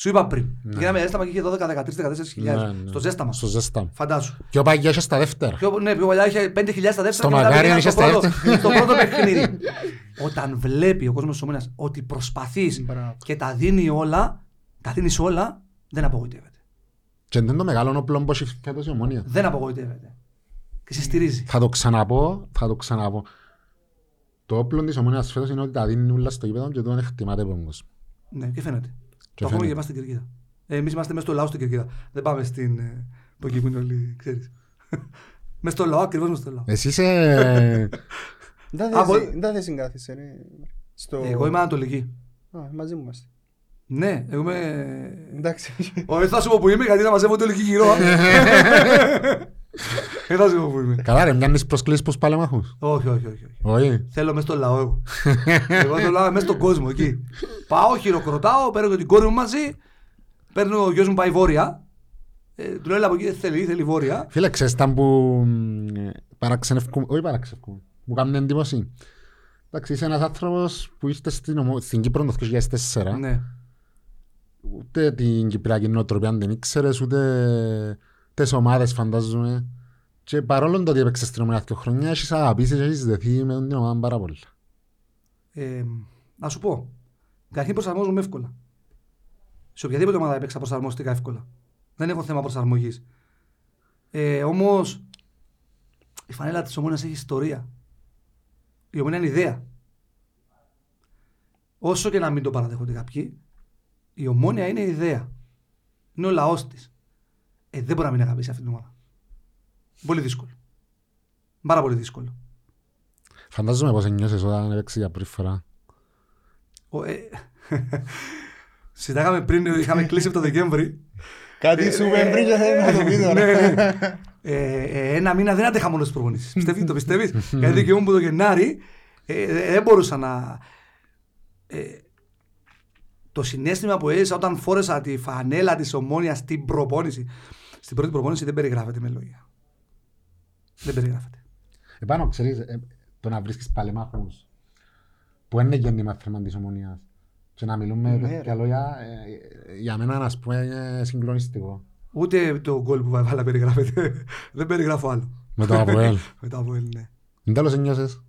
Σου είπα πριν. Γίναμε έσταμα και είχε 12, 13, 14 χιλιάδες. Ναι, ναι. Στο ζέσταμα. Στο ζέστα. Φαντάσου. Και ο Παγιάς είχε στα δεύτερα. Πιο, ναι, πιο παλιάς είχε 5.000 στα δεύτερα Στο και μετά Μακάριον πήγαιναν είχε στο στα πρώτο, δεύτερα. στο πρώτο παιχνίδι. Όταν βλέπει ο κόσμος της Ομόνιας ότι προσπαθείς Μπράβο. και τα δίνει όλα, τα δίνεις όλα, δεν απογοητεύεται. Και είναι το μεγάλο όπλο που έχει φέτος η ομόνια. Δεν απογοητεύεται. Και σε στηρίζει. Θα το ξαναπώ, θα το ξαναπώ. Το όπλο της ομόνιας φέτος είναι ότι τα δίνει όλα στο γήπεδο και δεν εκτιμάται από τον κόσμο. Ναι, και φαίνεται. Και το έχουμε φαίνεται. και είμαστε στην Κερκίδα. Ε, εμείς είμαστε μέσα στο λαό στην Κερκίδα. Δεν πάμε στην. Ε, από εκεί που είναι όλοι, ξέρεις. μέσα στο λαό, ακριβώς μέσα στο λαό. Εσύ είσαι... Δεν Από- θες- Δεν θες συγκάθεσαι ρε. Στο... Εγώ είμαι Ανατολική. Α, μαζί μου είμαστε. Ναι, εγώ είμαι. Εντάξει. Όχι, θα σου πω που είμαι, γιατί να μαζεύω το γύρω. Δεν θα σου πω που είμαι. Καλά ρε, μιάνεις προσκλήσεις προς παλεμάχους. Όχι, όχι, όχι. όχι. Όχι. Θέλω μέσα στο λαό εγώ. εγώ θέλω να είμαι μέσα στον κόσμο εκεί. Πάω, χειροκροτάω, παίρνω και την κόρη μου μαζί. Παίρνω ο γιος μου πάει βόρεια. Ε, του λέω «Έλα από εκεί δεν θέλει, θέλει βόρεια. Φίλε, ξέρεις τα που μ, παραξενευκούμε, όχι παραξενευκούμε, μου κάνουν εντύπωση. Εντάξει, είσαι ένας άνθρωπος που ήρθε στην, ομο... στην Κύπρο το 2004, Ναι. ούτε την Κυπριακή νοοτροπία δεν ήξερες, ούτε τις ομάδες φαντάζομαι. Και παρόλο το ότι έπαιξες στην ομάδα δύο χρόνια, έχεις αγαπήσει και έχεις δεθεί με την ομάδα πάρα πολύ. Ε, να σου πω. Καταρχήν προσαρμόζομαι εύκολα. Σε οποιαδήποτε ομάδα έπαιξα προσαρμοστικά εύκολα. Δεν έχω θέμα προσαρμογής. Ε, Όμως η φανέλα της ομόνας έχει ιστορία. Η ομόνα είναι ιδέα. Όσο και να μην το παραδέχονται κάποιοι, η ομόνια είναι ιδέα. Είναι ο λαός της. Ε, δεν μπορεί να μην αγαπήσει αυτή την ομάδα. Πολύ δύσκολο. Πάρα πολύ δύσκολο. Φαντάζομαι πώς νιώσες όταν έπαιξε για πρώτη φορά. Ο, ε, Συντάγαμε πριν, είχαμε κλείσει από το Δεκέμβρη. Κάτι σου είπε πριν και θέλει να το πει τώρα. Ναι, ναι. Ε, ε, ένα μήνα δεν άντεχα μόνος τι προπονήσει. Πιστεύει, το πιστεύει. Γιατί δικαιούμαι που το Γενάρη ε, ε, δεν μπορούσα να. Ε, το συνέστημα που έζησα όταν φόρεσα τη φανέλα της ομόνοια στην προπόνηση. Στην πρώτη προπόνηση δεν περιγράφεται με λόγια. Δεν περιγράφεται. Επάνω, ξέρεις, ε, το να βρίσκεις παλεμάχους που είναι γέννημα θέμα της ομονίας και να μιλούμε Ναι, με ρε. τέτοια λόγια, ε, ε, για μένα, ας πούμε, είναι συγκλονιστικό. Ούτε το γκολ που βάλα περιγράφεται. δεν περιγράφω άλλο. Με το Αβοέλ. Μετά από Ελ, ναι. Εν τέλος νιώσες;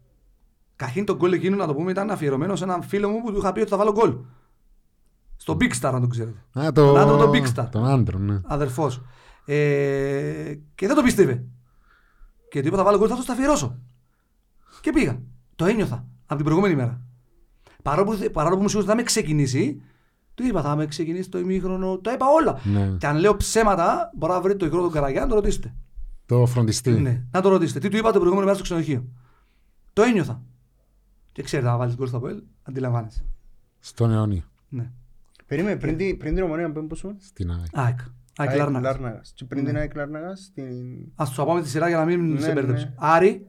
Καταρχήν το γκολ εκείνο να το πούμε ήταν αφιερωμένο σε έναν φίλο μου που του είχα πει ότι θα βάλω γκολ. Στο Big Star, αν το ξέρετε. Α, το... Τον άντρο τον Big Star. Τον άντρο, ναι. Αδερφός. Ε, και δεν το πίστευε. Και του είπα θα βάλω γκολ, θα το στα αφιερώσω. Και πήγα. Το ένιωθα από την προηγούμενη μέρα. Παρόλο που, παρόλο που μου σίγουρο θα με ξεκινήσει, του είπα θα με ξεκινήσει το ημίχρονο. Τα είπα όλα. Ναι. Και αν λέω ψέματα, μπορεί να βρείτε το υγρό του Καραγιά να το ρωτήσετε. Το φροντιστή. Ναι, να το ρωτήσετε. Τι του είπα την προηγούμενη μέρα στο ξενοδοχείο. Το ένιωθα. Και ξέρετε, να βάλεις γκολ στο ΠΟΕΛ, αντιλαμβάνεσαι. Στον αιώνιο. Ναι. Περίμενε, πριν τη- πριν την ομονία που ήσουν. Στην ΑΕΚ. ΑΕΚ. ΑΕΚ Λάρνακας. Λάρνακας. Και πριν την ΑΕΚ Λάρνακας, στην... Α του πάμε τη σειρά για να μην Ναι, σε μπερδέψω. ναι. Άρη,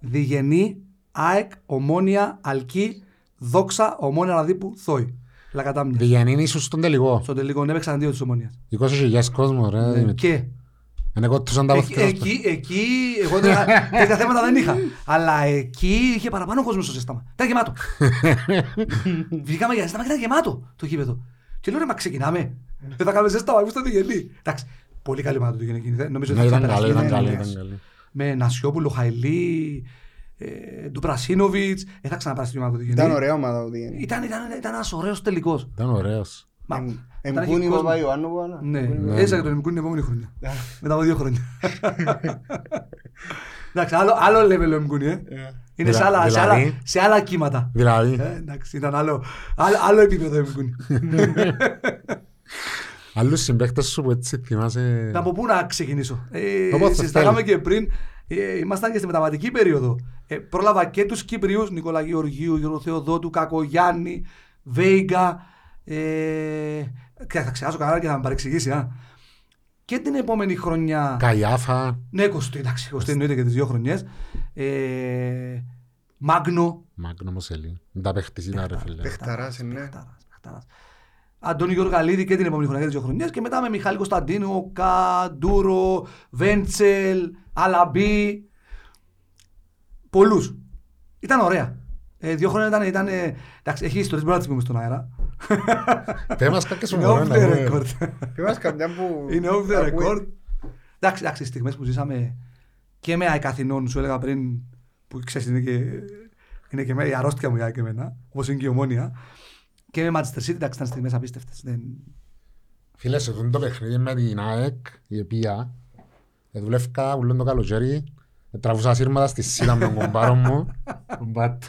Διγενή, ΑΕΚ, Ομόνια, Αλκή, Δόξα, Ομόνια Ραδίπου, Θόη. Λακατάμια. Διγεννήν ήσουν στον τελικό. Στο τελικό έπαιξαν δύο της Ομόνιας. 20.000 κόσμο, ρε. Δημήτρη. Και Είναι κότουσαν τα Ναι. εκεί, βοθήρα. εκεί, εκεί, εγώ δεν είχα- τέτοια θέματα δεν είχα. Αλλά εκεί είχε παραπάνω κόσμο στο ζέσταμα. Ήταν γεμάτο. Βγήκαμε για ζέσταμα και ήταν γεμάτο το γήπεδο. Και λέω ρε, μα ξεκινάμε. Δεν θα κάνουμε ζέσταμα, είμαστε διγενή. Εντάξει, πολύ καλή ομάδα το διγενή. Δεν- Νομίζω Ναι, ότι θα ήταν περάσει. καλή, ήταν ναι, καλή, ναι. ήταν καλή. με Νασιόπουλο, Χαϊλή, ε, του Πρασίνοβιτ. Δεν θα ξαναπάρει την ομάδα του Ήταν ωραία ομάδα ο Διγενή. Ήταν, ήταν, ήταν ένας ωραίος τελικός. Ήταν ωραίος. Εμπούνι ο Ιωάννου που άνα. Ναι, Ναι. έζαγε τον Εμικούνι την επόμενη χρονιά. Μετά από δύο χρόνια. Εντάξει, άλλο, άλλο level ο Εμικούνι, ε. Είναι σε άλλα, σε, άλλα, Δηλαδή; σε άλλα κύματα. Δηλαδή, Ε, εντάξει, ήταν άλλο, άλλο, άλλο επίπεδο ο Εμικούνι. άλλους συμπαίκτες σου που έτσι θυμάσαι... Από πού να ξεκινήσω. Ε, Όπως συζητάγαμε θέλει. και πριν, ε, ήμασταν και στη μεταβατική περίοδο. Ε, πρόλαβα και τους Κύπριους, Νικόλα Γεωργίου, Γιώργο Θεοδότου, Κακογιάννη, Βέιγκα, Ε, και θα ξεχάσω κανένα και θα με παρεξηγήσει. Α. Και την επόμενη χρονιά. Καϊάφα, Ναι, 20, εντάξει, 20 εννοείται και τις δύο χρονιές. Ε, Μάγνο. Μάγνο Μοσελή. Δεν τα παίχτης ήταν ρε φίλε. Παιχταράς, ναι. Παιχταράς, παιχταράς. Αντώνη Γεωργαλίδη και την επόμενη χρονιά και τις δύο χρονιές και μετά με Μιχάλη Κωνσταντίνο, Κα, Ντούρο, Βέντσελ, Αλαμπή. Πολλούς. Ήταν ωραία. Ε, δύο χρόνια ήταν, ήταν ε, εντάξει, έχει ιστορίες μπορεί να τις πούμε στον αέρα. Πες μας κάποιες Είναι φορές off να the δούμε. record. Και μας καμιά που... Είναι off the ακούει- record. Εντάξει, εντάξει, οι στιγμές που ζήσαμε και με αεκαθινών, σου έλεγα πριν, που ξέρεις είναι και, είναι και με, η αρρώστια μου για και εμένα, όπως είναι και η ομόνια. Και με Manchester City, εντάξει, ήταν στιγμές απίστευτες. Δεν... Φίλε, σε αυτό το παιχνίδι με την ΑΕΚ, η οποία δουλεύκα ούλον το καλοκαίρι, τραβούσα σύρματα στη σίτα με τον κομπάρο μου, τον Μπατ.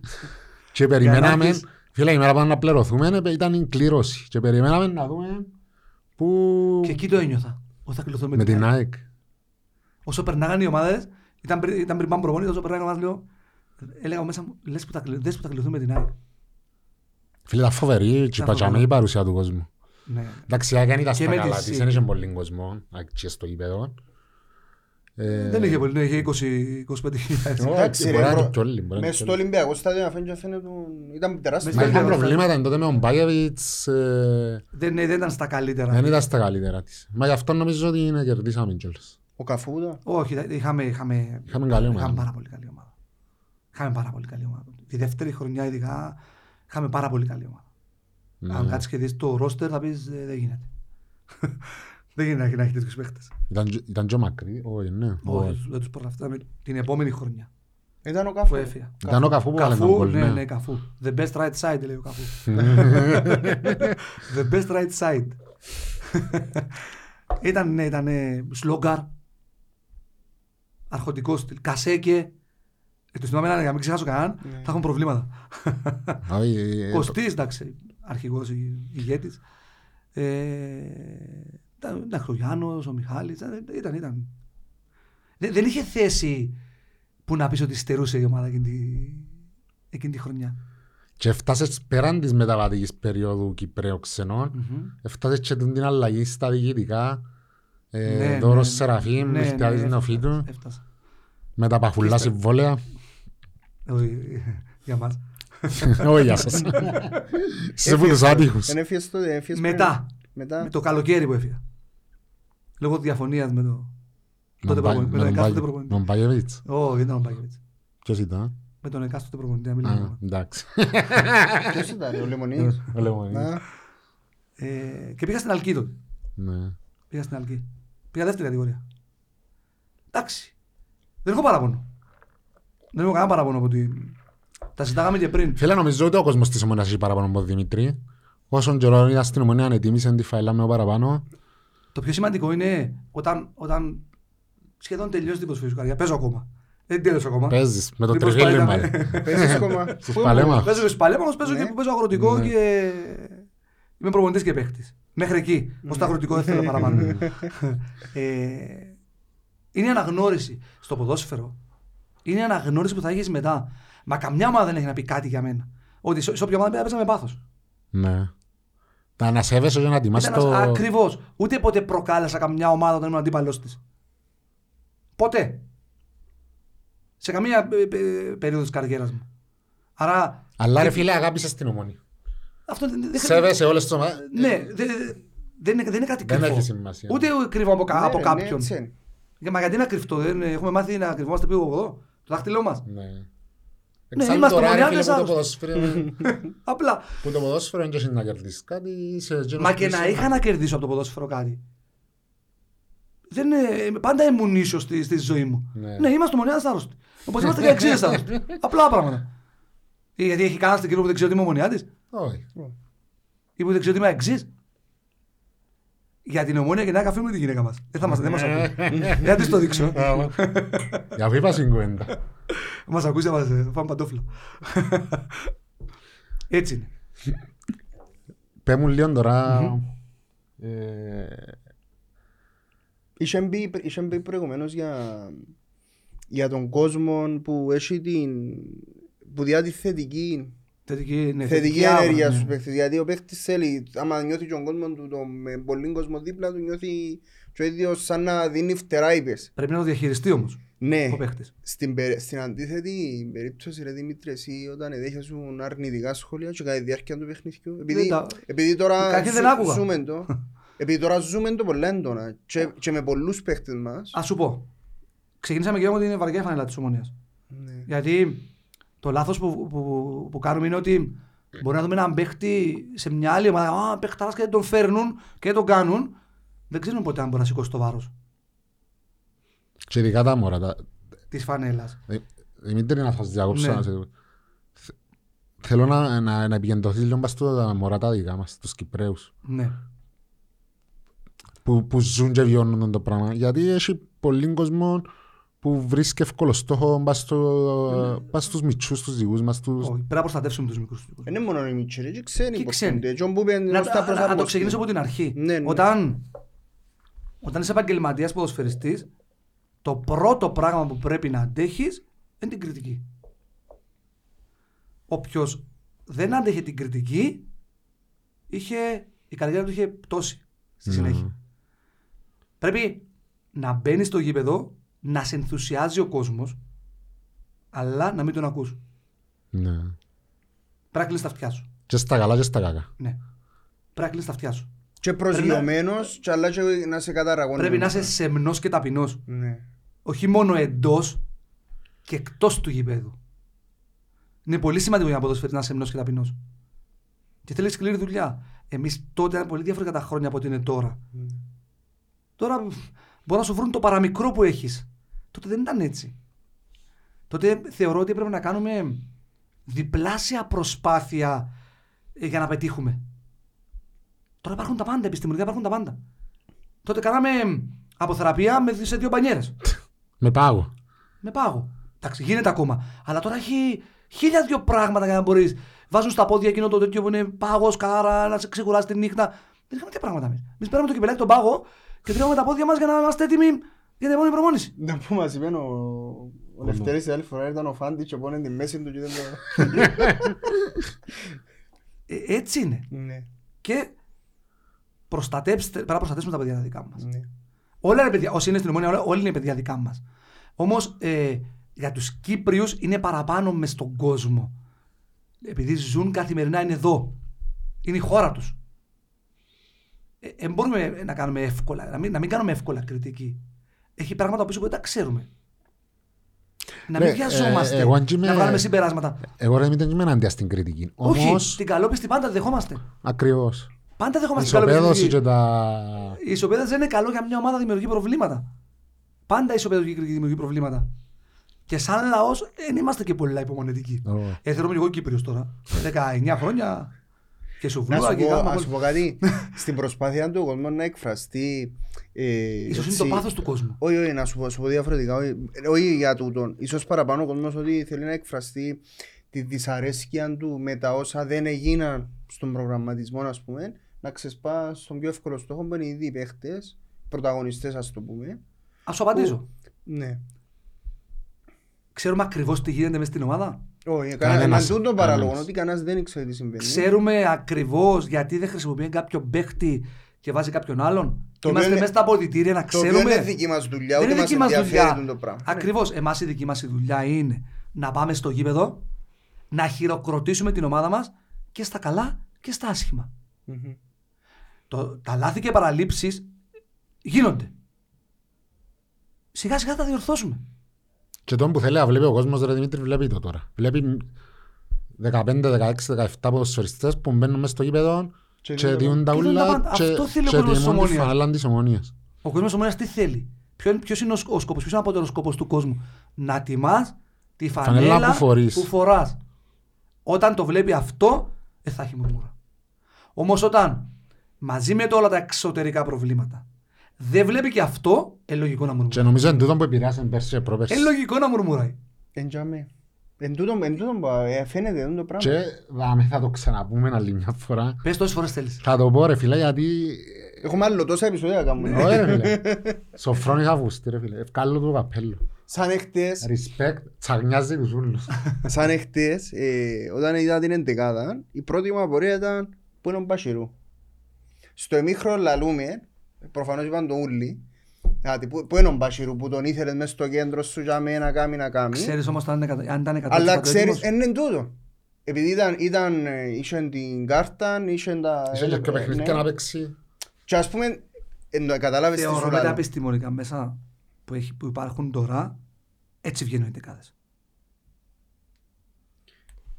και περιμέναμε, Γιαννάκης. φίλε, η μέρα που να πληρωθούμε ε, ήταν η κλήρωση και περιμέναμε να δούμε που Και εκεί το ένιωθα. Ότι θα κληθώ με, με την ΑΕΚ. ΑΕΚ. Όσο περνάγαν οι ομάδες, ήταν, πριν- ήταν πριν πάμε προπονητές, όσο περνάγαν οι ομάδες, λέω, έλεγα μέσα μου, λες που θα, κλει- δες που θα κληθούμε με την ΑΕΚ. Φίλε, ήταν φοβερή και Ήταν πατσάμε φοβερό. η παρουσία του κόσμου. Ναι. Εντάξει, η ΑΕΚ δεν ήταν Και στα με τη καλά της, City. δεν είχε πολύ κόσμο, και στο γήπεδο. Ε, Δεν είχε πολύ, ναι, είχε 20-25 χιλιάδες. όχι, Εντάξει, μπορεί ρε, να είναι bro. κι όλοι, μπορεί να είναι Μες κι στο όλοι. Ολυμπιακό στάδιο να φαίνεται φαίνεται ήταν τεράστιο. Μες Μα στο είχαν Ολυμπιακό προβλήματα τότε με τον Μπάγεβιτς, ε, Δεν, ναι, δεν ήταν στα καλύτερα. δεν ήταν στα καλύτερα της. Μα γι' αυτό νομίζω ότι είναι κερδίσαμε κιόλας. Ο Καφούδα. Όχι, είχαμε, είχαμε, Είχαμε καλή ομάδα. είχαμε πάρα πολύ καλή ομάδα. Είχαμε πάρα πολύ καλή ομάδα. Τη δεύτερη χρονιά ειδικά είχαμε πάρα πολύ καλή ομάδα. Ναι. Αν κάτσεις και δεις το ρόστερ θα πεις ε, δεν γίνεται. δεν γίνεται να έχει τέτοιους παίχτες. Ήταν, ήταν και μακρύ, όχι, ναι. όχι. Όχι, δεν τους προλαβαίναμε την επόμενη χρονιά Ήταν ο που Καφού. έφυγα. Ήταν ο Καφού που βάλε τον Καφού, κόλ, ναι, ναι. ναι, καφού. The best right side λέει ο καφού. The best right side. ήταν, ναι, ήταν σλόγκαρ. Αρχοντικός στυλ. Κασέκε. Εκ του θυμάμαι να μην ξεχάσω κανέναν, Ναι. θα έχουν προβλήματα. Όχι, ε, Κωστής, εντάξει, αρχηγός, η- ηγέτης. Ε, ήταν εντάξει, ο Γιάννος, ο Μιχάλης, ήταν, ήταν, ήταν. Δεν, δεν είχε θέση που να πεις ότι στερούσε η ομάδα εκείνη τη, εκείνη τη χρονιά. Και έφτασες πέραν της μεταβατικής περίοδου Κυπρέου ξενών, Μμμ. έφτασες και την αλλαγή στα διοικητικά, ε, Ναι, Δώρος ναι, Σεραφείμ, ναι, Μιχτιάδης ναι, Νεοφύτου, έφτασα, έφτασα. με τα παφουλά Είστε- συμβόλαια. Όχι, για μας. Όχι, γεια σας. Σε που τους άτυχους. Δεν έφυγες τότε, έφυγες Μετά, πριν. Μετά. με το καλοκαίρι που έφυγα. Λόγω διαφωνίας με το... Με τότε τον προπονητή, με Πα- τον με εκάστοτε τον προπονητή. Πα- τον Παγεβίτς. Όχι, δεν ήταν ο Μπάκεβιτς. Ποιος ήταν. Με τον εκάστοτε προπονητή, να Α, μιλάμε. εντάξει. Ποιος ήταν, ρε, ο Λεμονής; Ο Λεμονής. Α, Ε, και πήγα στην Αλκή τότε. Ναι. Πήγα στην Αλκή. Πήγα δεύτερη κατηγορία. Εντάξει. Δεν έχω παράπονο. Δεν έχω κανένα παράπονο από την... Τα συζητάγαμε και πριν. Φίλε, νομίζω ότι ο κόσμος της ομονίας έχει παραπάνω από τον Δημήτρη. Όσον καιρό ήταν στην ομονία, ανετοίμησε τη φαιλά με παραπάνω. Το πιο σημαντικό είναι όταν, όταν σχεδόν τελειώσει την προσφυγή σου καρδιά. Παίζω ακόμα. Δεν τελειώσω ακόμα. Παίζεις με το Μήπως τριφύλι πάει να- μάλλον. Παίζεις ακόμα. Στους Πού- Παλέμαχους. Παίζω και στους Παλέμαχους, παίζω Ναι. και παίζω αγροτικό Ναι. και είμαι προπονητής και παίχτης. Μέχρι εκεί. Ως το αγροτικό δεν θέλω παραπάνω. Ε, είναι η αναγνώριση στο ποδόσφαιρο. Είναι η αναγνώριση που θα έχεις μετά. Μα καμιά ομάδα δεν έχει να πει κάτι για μένα. Ότι σε σε όποια ομάδα παίζαμε πάθος. Ναι. Τα ανασέβεσαι για να τιμάς το... Ακριβώς. Ούτε ποτέ προκάλεσα καμιά ομάδα όταν ήμουν αντίπαλος της. Ποτέ. Σε καμία ε, ε, περίοδο της καριέρας μου. Άρα Αλλά ρε φίλε, αγάπησες την ομονία. αυτό δεν, δεν Σέβεσαι όλες τις ομάδες. Ναι, δεν δεν είναι, δεν είναι κάτι Δεν κρυφό. έχει σημασία. Ούτε κρυβό από, κα- Ναι, από ρε, ναι, κάποιον. έτσι είναι. Για, μα γιατί να κρυφτώ, δεν, έχουμε μάθει να κρυβόμαστε πίσω από εδώ. Το δάχτυλό μας. Ναι. Ναι, Εξάλλου είμαστε τώρα, ρε ομονιάτες φίλε, που το άρρωστοι. ποδόσφαιρο- Απλά. Που το ποδόσφαιρο δεν έχει να κερδίσεις κάτι. είσαι εκείνος Μα που και είσαι- να είχα να κερδίσω από το ποδόσφαιρο κάτι. Δεν, ε, πάντα ήμουν ίσιος στη, στη ζωή μου. Ναι. Ναι, είμαστε ομονιάδες άρρωστοι. Όπως είμαστε και αξίες άρρωστοι. Απλά πράγματα. Ε, Γιατί έχει κανένα στην κύριο που δεν ξέρει ότι είμαι ομονιάτης Όχι. ή που δεν ξέρει ότι είμαι εξής. Για την ομόνια και να αφήνουμε τη γυναίκα μας. Δεν θα μας, δεν μας ακούει. Δεν θα της το δείξω. Για αφού είπα συγκουέντα. Μας ακούσει, θα μας ε, φάμε παντόφλα. Έτσι είναι. Πες μου λίγο τώρα... ε, Είχε μπει, είχε μπει προηγουμένως για, για τον κόσμο που έχει την που διά τη θετική Θετική, ναι, θετική άπορα, ενέργεια ναι. στους παίχτες. Γιατί ο παίχτης θέλει, άμα νιώθει και ο κόσμος του το, με πολύ κόσμο δίπλα του, νιώθει και ο ίδιος σαν να δίνει φτερά είπες. Πρέπει να το διαχειριστεί όμως Ναι, ο παίχτης. στην, περι- στην αντίθετη περίπτωση ρε Δημήτρη, εσύ όταν δέχεσαι αρνητικά σχόλια και κατά τη διάρκεια του παιχνιδιού, επειδή, τα- επειδή τώρα Κάποιοι δεν άκουγα. ζούμε το, επειδή τώρα ζούμε το πολλά έντονα και, και με πολλούς παίχτες μας, Ας σου πω. Ξεκινήσαμε και με την βαριά φανέλα της Ομονίας. ναι. Γιατί το λάθος που, που, που κάνουμε είναι ότι μπορεί να δούμε έναν παίχτη σε μια άλλη ομάδα. Α, παίχταρας και τον φέρνουν και τον κάνουν. Δεν ξέρουν ποτέ αν μπορεί να σηκώσει το βάρος Και ειδικά τα μωρά. τα- της φανέλας. Δη- Δημήτρη, να σας διακόψω. Ναι. να σε- Θε- Θέλω να, να, να επικεντρωθεί λίγο πας στα μωρά τα δικά μας, τους Κυπρέους, Ναι. που, που ζουν και βιώνουν το πράγμα. Γιατί έχει πολλοί κόσμο που βρίσκει εύκολο στόχο πας, στο, πας στους μητσούς, στους δικούς μας, τους... Όχι, πρέπει να προστατεύσουμε τους μικρούς. Δεν είναι μόνο οι μητσέροι, και ξένοι Και που ξένοι. έρχονται. Και όπου πέντε Να, στα να, να το προσαρμοστεί. ξεκινήσω από την αρχή. Ναι, ναι. Όταν, όταν είσαι επαγγελματίας ποδοσφαιριστής, το πρώτο πράγμα που πρέπει να αντέχεις είναι την κριτική. Όποιος δεν άντεχε την κριτική, είχε, η καριέρα του είχε πτώσει στη Ναι. συνέχεια. Πρέπει να μπαίνεις στο γήπεδο, να σε ενθουσιάζει ο κόσμος, αλλά να μην τον ακούς. Ναι. Πρέπει να κλείσεις τα αυτιά σου. Και στα καλά και στα κακά. Ναι. Πρέπει να κλείσεις τα αυτιά σου. Και προσγειωμένος, και αλλά και να σε καταραγώνει. Πρέπει να είσαι σεμνός και ταπεινός. Ναι. όχι μόνο εντός και εκτός του γηπέδου. Είναι πολύ σημαντικό για ένα ποδοσφαίρι να είσαι σεμνός και ταπεινός. Και θέλεις σκληρή δουλειά. Εμείς τότε ήταν πολύ διαφορετικά τα χρόνια από ό,τι είναι τώρα. Τώρα μπορεί να σου βρουν το παραμικρό που έχεις. Τότε δεν ήταν έτσι. Τότε θεωρώ ότι έπρεπε να κάνουμε διπλάσια προσπάθεια ε, για να πετύχουμε. Τώρα υπάρχουν τα πάντα, επιστημονικά υπάρχουν τα πάντα. Τότε κάναμε αποθεραπεία με, σε δύο μπανιέρες. Με πάγο. Με πάγο. Εντάξει, γίνεται ακόμα. Αλλά τώρα έχει χίλια δυο πράγματα για να μπορείς. Βάζουν στα πόδια εκείνο το τέτοιο που είναι πάγος, κάρα, να σε ξεκουράσει τη νύχτα. Δεν είχαμε τέτοια πράγματα εμείς. Εμείς πέραμε το κυπελάκι τον πάγο και τρώγαμε τα πόδια μας για να είμαστε έτοιμοι για την επόμενη προμόνηση. Να που μας είπε ο, ο Λευτέρης την άλλη φορά ήταν ο Φάντης και πόνε τη μέση του και δεν το... Ε, έτσι είναι. Ναι, Και προστατέψτε, πρέπει να προστατεύσουμε τα παιδιά τα δικά μας. ναι. Όλα είναι παιδιά, όσοι είναι στην ομόνια, όλα- όλοι είναι παιδιά δικά μας. Όμως ε, για τους Κύπριους είναι παραπάνω μες στον κόσμο. Επειδή ζουν καθημερινά, είναι εδώ. Είναι η χώρα τους. Ε, ε, μπορούμε να κάνουμε εύκολα, να μην, να μην κάνουμε εύκολα κριτική. Έχει πράγματα πίσω που δεν τα ξέρουμε. Να μην Ναι, βιαζόμαστε, ε, εγώ αν και είμαι- να βγάλουμε συμπεράσματα. Εγώ ρε μην είμαι ενάντια στην κριτική. Όχι, Όμως, την καλόπιστη πάντα τη δεχόμαστε. ακριβώς. Πάντα Η δεχόμαστε την καλόπιστη. ισοπαίδωση κριτική. και τα... Η ισοπαίδωση δεν είναι καλό για μια ομάδα, δημιουργεί προβλήματα. Πάντα η ισοπαίδωση κριτική δημιουργεί προβλήματα. Και σαν λαός δεν είμαστε και πολύ υπομονετικοί. Ω. Ε, θεωρώ και εγώ Κύπριος τώρα. 19 χρόνια και Να σουβλούα σου και πω, κάνουμε. ας σου πω κάτι. Στην προσπάθεια του κόσμου να εκφραστεί... ε, Ίσως είναι έτσι- το πάθος του κόσμου. Όχι, όχι, να σου πω, σου πω διαφορετικά. Όχι, όχι για τούτον. Ίσως παραπάνω ο κόσμος ότι θέλει να εκφραστεί τη δυσαρέσκεια του με τα όσα δεν έγιναν στον προγραμματισμό, ας πούμε, να ξεσπά στον πιο εύκολο στόχο που είναι ήδη οι παίχτες, πρωταγωνιστές ας το πούμε. Α σου απαντήσω. Ναι. Ξέρουμε ακριβώς τι γίνεται μέσα στην ομάδα; Όχι, Κανένας. κανένα τούτο παράλογο, Κανένας. ότι κανένας δεν ξέρει τι συμβαίνει. Ξέρουμε ακριβώς γιατί δεν χρησιμοποιεί κάποιον παίχτη και βάζει κάποιον άλλον. Το Είμαστε οποίο μέσα στα αποδητήρια να Το οποίο ξέρουμε. είναι δική μας δουλειά, Δεν ούτε είναι μας δική μας ενδιαφέρει δουλειά. το πράγμα. Ακριβώς. Εμάς η δική μας δουλειά είναι να πάμε στο γήπεδο, να χειροκροτήσουμε την ομάδα μας και στα καλά και στα άσχημα. Μμμ. Το, τα λάθη και παραλήψεις γίνονται. Σιγά σιγά θα τα διορθώσουμε. Και τον που θέλει να βλέπει ο κόσμος, ρε Δημήτρη, βλέπει το τώρα. Βλέπει 15, 16, 17 ποδοσφαιριστές που μπαίνουν μέσα στο γήπεδο Και και δίνουν διούν τα Και δίνουν τα ούλα πάντα. και Αυτό θέλει ο και κόσμος της τιμούν τη Ομόνιας. φανέλα της Ομόνιας. Ο κόσμος ομόνια τι θέλει; Ποιο, ποιος είναι ο, σκ- ο σκοπός, ποιος είναι ο απότερος σκοπός του κόσμου; Να τιμάς τη φανέλα, Φανέλα που φορείς. που φοράς. Όταν το βλέπει αυτό, δεν θα έχει μουρμούρα. Όμως όταν μαζί με το όλα τα εξωτερικά προβλήματα δεν βλέπει και αυτό, είναι λογικό να Και μουρμουράει. νομίζω είναι τούτο που επηρεάσε πέρσι και πρόπερσι. Είναι λογικό να μουρμουράει. Εν τζάμε. Εν τούτον, εν τούτον, ε, φαίνεται αυτό το πράγμα. Και δάμε, θα το ξαναπούμε άλλη μια φορά. Πες τόσες φορές θέλεις. Θα το πω ρε φίλε γιατί Έχουμε άλλο τόσα επεισόδια να κάνουμε. Όχι ρε φίλε. Σοφρόνης Αυγουστή ρε φίλε. Ευκάλλω του καπέλο. Σαν εχτες, Respect. Τσαγνιάζει τους ούλους. σαν εχτες, ε, όταν είδα την εντεκάδα, η πρώτη μου απορία ήταν πού είναι ο Μπασιρού; Στο εμίχρο λαλούμε, προφανώς είπαν το ούλι, δηλαδή, πού, πού είναι ο Μπασιρού που τον ήθελες μες στο κέντρο σου για μένα να κάνει να κάνει. Ξέρεις όμως αν είναι- αν ήταν 100% Αλλά ξέρεις, έτοιμος. δεν είναι τούτο. Επειδή ήταν, ήταν, ε, είχε την κάρτα, είχε τα... Είχε και ε, παιχνίδια ναι. να παίξει. Και ας πούμε, εν το κατάλαβες τι σου Θεωρώ με τα λέω. επιστημονικά μέσα που, έχει, που υπάρχουν τώρα, έτσι βγαίνουν οι δεκάδες.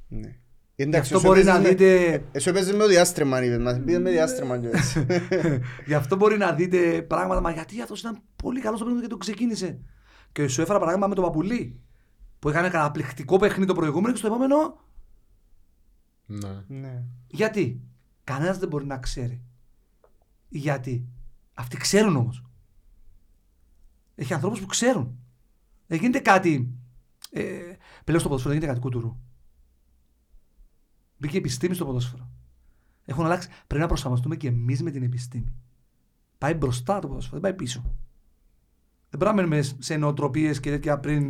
Ναι. Γι' Εντάξει, αυτό εσύ μπορεί έπαιζες να με- δείτε, Εσύ έπαιζες με το διάστρεμα, είπες μας. Πήγες με διάστρεμα και έτσι. γι' αυτό μπορεί να δείτε πράγματα, μα γιατί αυτός ήταν πολύ καλός στο παιχνίδι και το ξεκίνησε. Και σου έφερα παράδειγμα με τον Παπουλή, που έκανε καταπληκτικό παιχνίδι το προηγούμενο και στο επόμενο, Ναι. Ναι. γιατί; Κανένας δεν μπορεί να ξέρει. Γιατί; Αυτοί ξέρουν όμως. Έχει ανθρώπους που ξέρουν. Δεν γίνεται κάτι. Ε, πλέον στο ποδόσφαιρο δεν γίνεται κάτι κουτουρού. Μπήκε επιστήμη στο ποδόσφαιρο. Έχουν αλλάξει. Πρέπει να προσαρμοστούμε και εμείς με την επιστήμη. Πάει μπροστά το ποδόσφαιρο, δεν πάει πίσω. Δεν πρέπει να μένουμε σε νοοτροπίες και τέτοια πριν.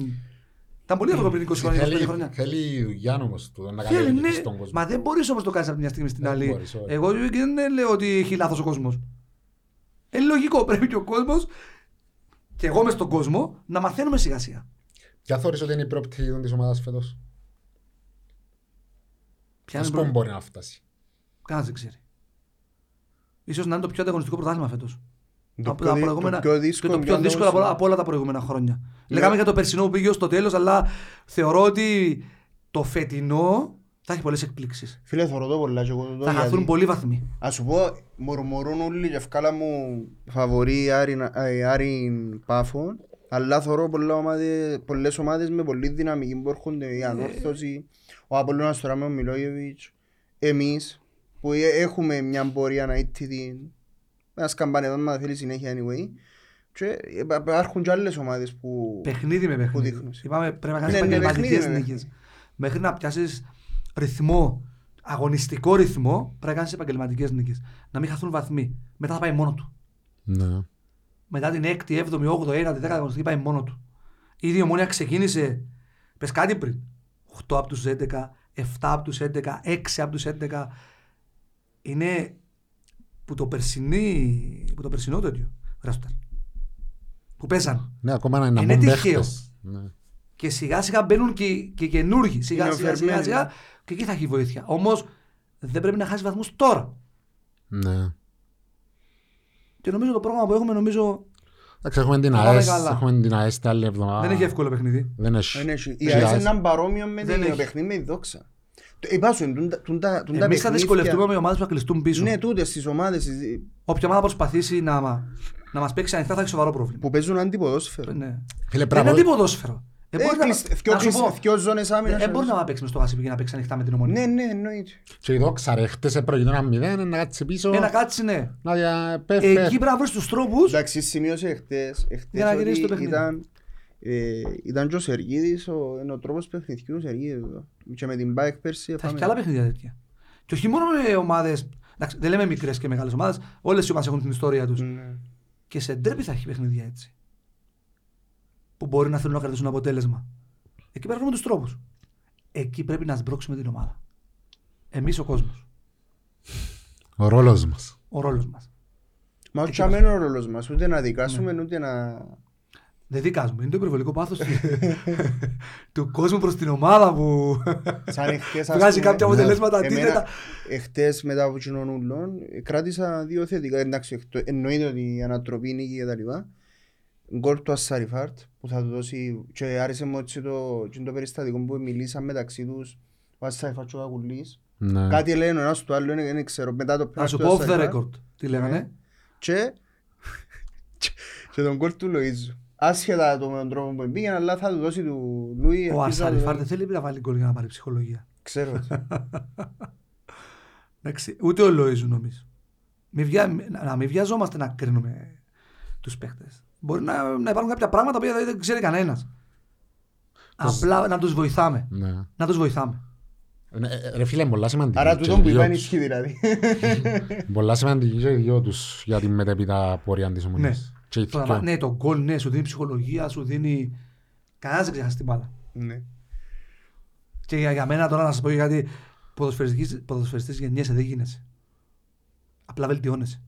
Ήταν πολύ αυτό πριν 20 χρόνια, 25 Θέλει- χρόνια. Θέλει δουλειά όμως του να Θέλει, κάνει ναι. στον κόσμο. Μα δεν μπορείς όμως το κάνεις από τη μια στιγμή στην Δεν άλλη. μπορείς, όχι. Εγώ δεν λέω ότι έχει λάθος ο κόσμος. Είναι λογικό. Πρέπει και ο κόσμος και εγώ μες στον κόσμο να μαθαίνουμε σιγά σιγά. Ποια θεωρείς ότι είναι η προοπτική της ομάδας φέτος; Ποια Ας είναι πού προ... μπορεί να φτάσει. Κανένα δεν ξέρει. σω να είναι το πιο ανταγωνιστικό πρωτάθλημα φέτος. Το Από πιο τα δι- προηγούμενα- το πιο και δύσκολο, το πιο πιο δύσκολο από, όλα- ανταγωνιστικό. από όλα τα προηγούμενα χρόνια. Ναι. Λέγαμε για το περσινό που πήγε στο τέλος, αλλά θεωρώ ότι το φετινό θα έχει πολλές εκπλήξεις. Φίλε, θωρώ το πολλά και εγώ το Θα γιατί- χαθούν πολλοί βαθμοί. Ας σου πω, μουρμουρούν όλοι και ευκάλα μου φαβορεί Άρην- ε, Άρην Πάφων αλλά θωρώ πολλά ομάδες, πολλές ομάδες με πολύ δυναμική που έρχονται η Ανόρθωση, ο Απολλώνας τώρα με ο Μιλόγεβιτς, εμείς που ε- έχουμε μια πορεία να είτε την ένας σκαμπανεδόν μα θέλει συνέχεια anyway και υπάρχουν και άλλες ομάδες που Παιχνίδι με παιχνίδι. δείχνουν. Είπαμε πρέπει να κάνεις Ναι, ναι, επαγγελματικέ παιχνίδι με νίκες. παιχνίδι. Μέχρι να πιάσεις ρυθμό, αγωνιστικό ρυθμό, πρέπει να κάνεις επαγγελματικές νίκες. Να μην χαθούν βαθμοί. Μετά θα πάει μόνο του. Ναι. Μετά την 6η, 7η, 8η, 9η, 10η αγωνιστική πάει μόνο του. Ήδη η ομόνια ξεκίνησε. Πες κάτι πριν. 8 από τους 11, 7 από τους 11, 6 από τους 11. Είναι που το, περσινή, που το περσινό τέτοιο. Ράστερ. Που παίζαν. Ναι, ακόμα να είναι Είναι να μπουν τυχαίο. παίχτες. Ναι. Και σιγά σιγά μπαίνουν και, και καινούργοι. Σιγά Είναι σιγά, σιγά, οφερμένοι. σιγά, και εκεί θα έχει βοήθεια. Όμως δεν πρέπει να χάσει βαθμούς τώρα. Ναι. Και νομίζω το πρόγραμμα που έχουμε νομίζω Εντάξει, έχουμε την Θα πάμε ΑΕΣ, καλά. έχουμε την ΑΕΣ την άλλη εβδομάδα. δεν έχει εύκολο παιχνίδι. Δεν έχει. δεν έχει. Η Έχει ΑΕΣ ΑΕΣ. είναι ένα παρόμοιο με Δεν το έχει. παιχνίδι με η δόξα. Το- Είπα σου, τούν τα- τούν τα- τούν τα Εμείς θα παιχνίδια- δυσκολευτούμε με ομάδες που θα κλειστούν πίσω. Ναι, τούτες στις ομάδες τις- Όποια ομάδα προσπαθήσει να, να μας παίξει ανοιχτά θα έχει σοβαρό πρόβλημα. που παίζουν αντιποδόσφαιρο. Ναι. Φίλε, Δεν είναι πράγμα- αντίποδόσφαιρο. Ε, Ε, μπορεί να- κλεισ- δυο να σου κλεισ- πω, δυο ζώνες άμυνας. Δεν μπορεί να παίξει με στο γάσι και να παίξει ανοιχτά με την ομονία. Ναι, ναι, εννοείται. Και η δόξα ρε, χτες έπρεπε ένα μηδέν, να κάτσει πίσω. Ε, να κάτσει, ναι. Να δια... πέφ, Εκεί πέφ. πρέπει να βρεις τους τρόπους. Εντάξει, σημείωσε εχθές, εχθές Για να γυρίσει το ότι παιχνίδι. ήταν, ε, ήταν και ο Σεργίδης, ο, είναι ο τρόπος παιχνιδιού του Σεργίδη. εδώ. Και με την Μπάικ πέρσι Θα έχει πάμε- και άλλα παιχνίδια τέτοια. Και όχι μόνο με ομάδες. Δεν λέμε μικρές και μεγάλες ομάδες. Όλες οι ομάδες έχουν την ιστορία τους. Ναι. Και σε ντέρμπι θα έχει παιχνίδια έτσι. Που μπορεί να θέλουν να κρατήσουν αποτέλεσμα. Εκεί πρέπει να βρούμε τους τρόπους. Εκεί πρέπει να σμπρώξουμε την ομάδα. Εμείς ο κόσμος. Ο ρόλος μας. Ο ρόλος μας. Μα όχι αμέν ο ρόλος μας, ούτε να δικάσουμε, ούτε να... Δεν δικάζουμε. Είναι το υπερβολικό πάθος του κόσμου προς την ομάδα που Σαν εχθές, ας βγάζει πούμε, κάποια αποτελέσματα εμένα, αντίθετα. Εχθές μετά από κοινών ούλων, ε, κράτησα δύο θετικά. Εντάξει, εκτο- εννοείται ότι η ανατροπή νίκη και τα λοιπά. Γκολ του Ασσαριφάρτ που θα του δώσει και άρεσε μου έτσι το, και το περιστατικό που μιλήσαν μεταξύ τους ο Ασσαριφάρτ και ο Κακουλής. Ναι. Κάτι λένε ο ένας του άλλου, δεν ξέρω, μετά το Να σου του πω off the Ασσαριφάρτ record. Τι λέγανε. Και, και τον γκολ του Λοΐζου. Άσχετα το με τον τρόπο που πήγαινε, αλλά θα του δώσει του Λουί. Ο ελπίζω να του Ασαριφάρ δεν δώσει. θέλει να βάλει γκολ για να πάρει ψυχολογία. Ξέρω. ότι. Εντάξει, ούτε ο Λοίζου νομίζω. Μη βιά, να, να μην βιαζόμαστε να κρίνουμε τους παίχτε. Μπορεί να, να υπάρχουν κάποια πράγματα που δεν, δεν ξέρει κανένας. Απλά να τους βοηθάμε. Ναι. Να τους βοηθάμε. Ε, ε, Ρε φίλε, είναι πολλά σημαντική. Άρα και τούτο που οι δυο είπαν τους. ισχύει δηλαδή. Πολλά σημαντική και οι δυο τους για την μετέπειτα πορεία της ομονίας. Και οι Τώρα, δυο. Ναι, το γκολ, ναι, σου δίνει ψυχολογία, σου δίνει... Κανένας δεν ξεχάσει την μπάλα. Ναι. Και για, για μένα τώρα να σας πω γιατί ποδοσφαιριστής, ποδοσφαιριστής γεννιέσαι, δεν γίνεσαι. Απλά βελτιώνεσαι.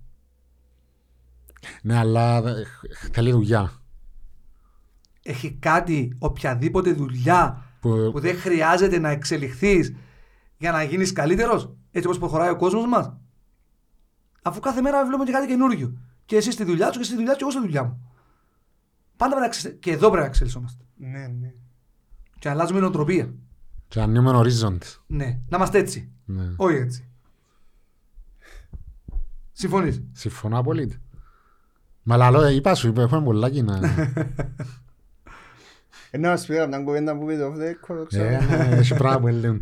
Ναι, αλλά ε, θέλει δουλειά. Έχει κάτι, οποιαδήποτε δουλειά Που- που δεν χρειάζεται να εξελιχθείς για να γίνεις καλύτερος, έτσι όπως προχωράει ο κόσμος μας. Αφού κάθε μέρα βλέπουμε και κάτι καινούργιο. Και εσύ στη δουλειά σου και στη δουλειά σου και εγώ στη δουλειά μου. Πάντα πρέπει να εξε- και εδώ πρέπει να εξελισσόμαστε. Ναι, ναι. Και να αλλάζουμε νοοτροπία. Και να ανοίγουμε ορίζοντες. Ναι, να είμαστε έτσι. Ναι. Όχι έτσι. Συμφωνείς; Συμφωνώ απολύτως. Μα λαλό, ε, είπα σου, είπα, έχουμε πολλά κοινά. Ε, Να μας πει από την κουβέντα που πείτε off the record, το ξέρω. Ε, Έχει πράγμα που έλεγαν.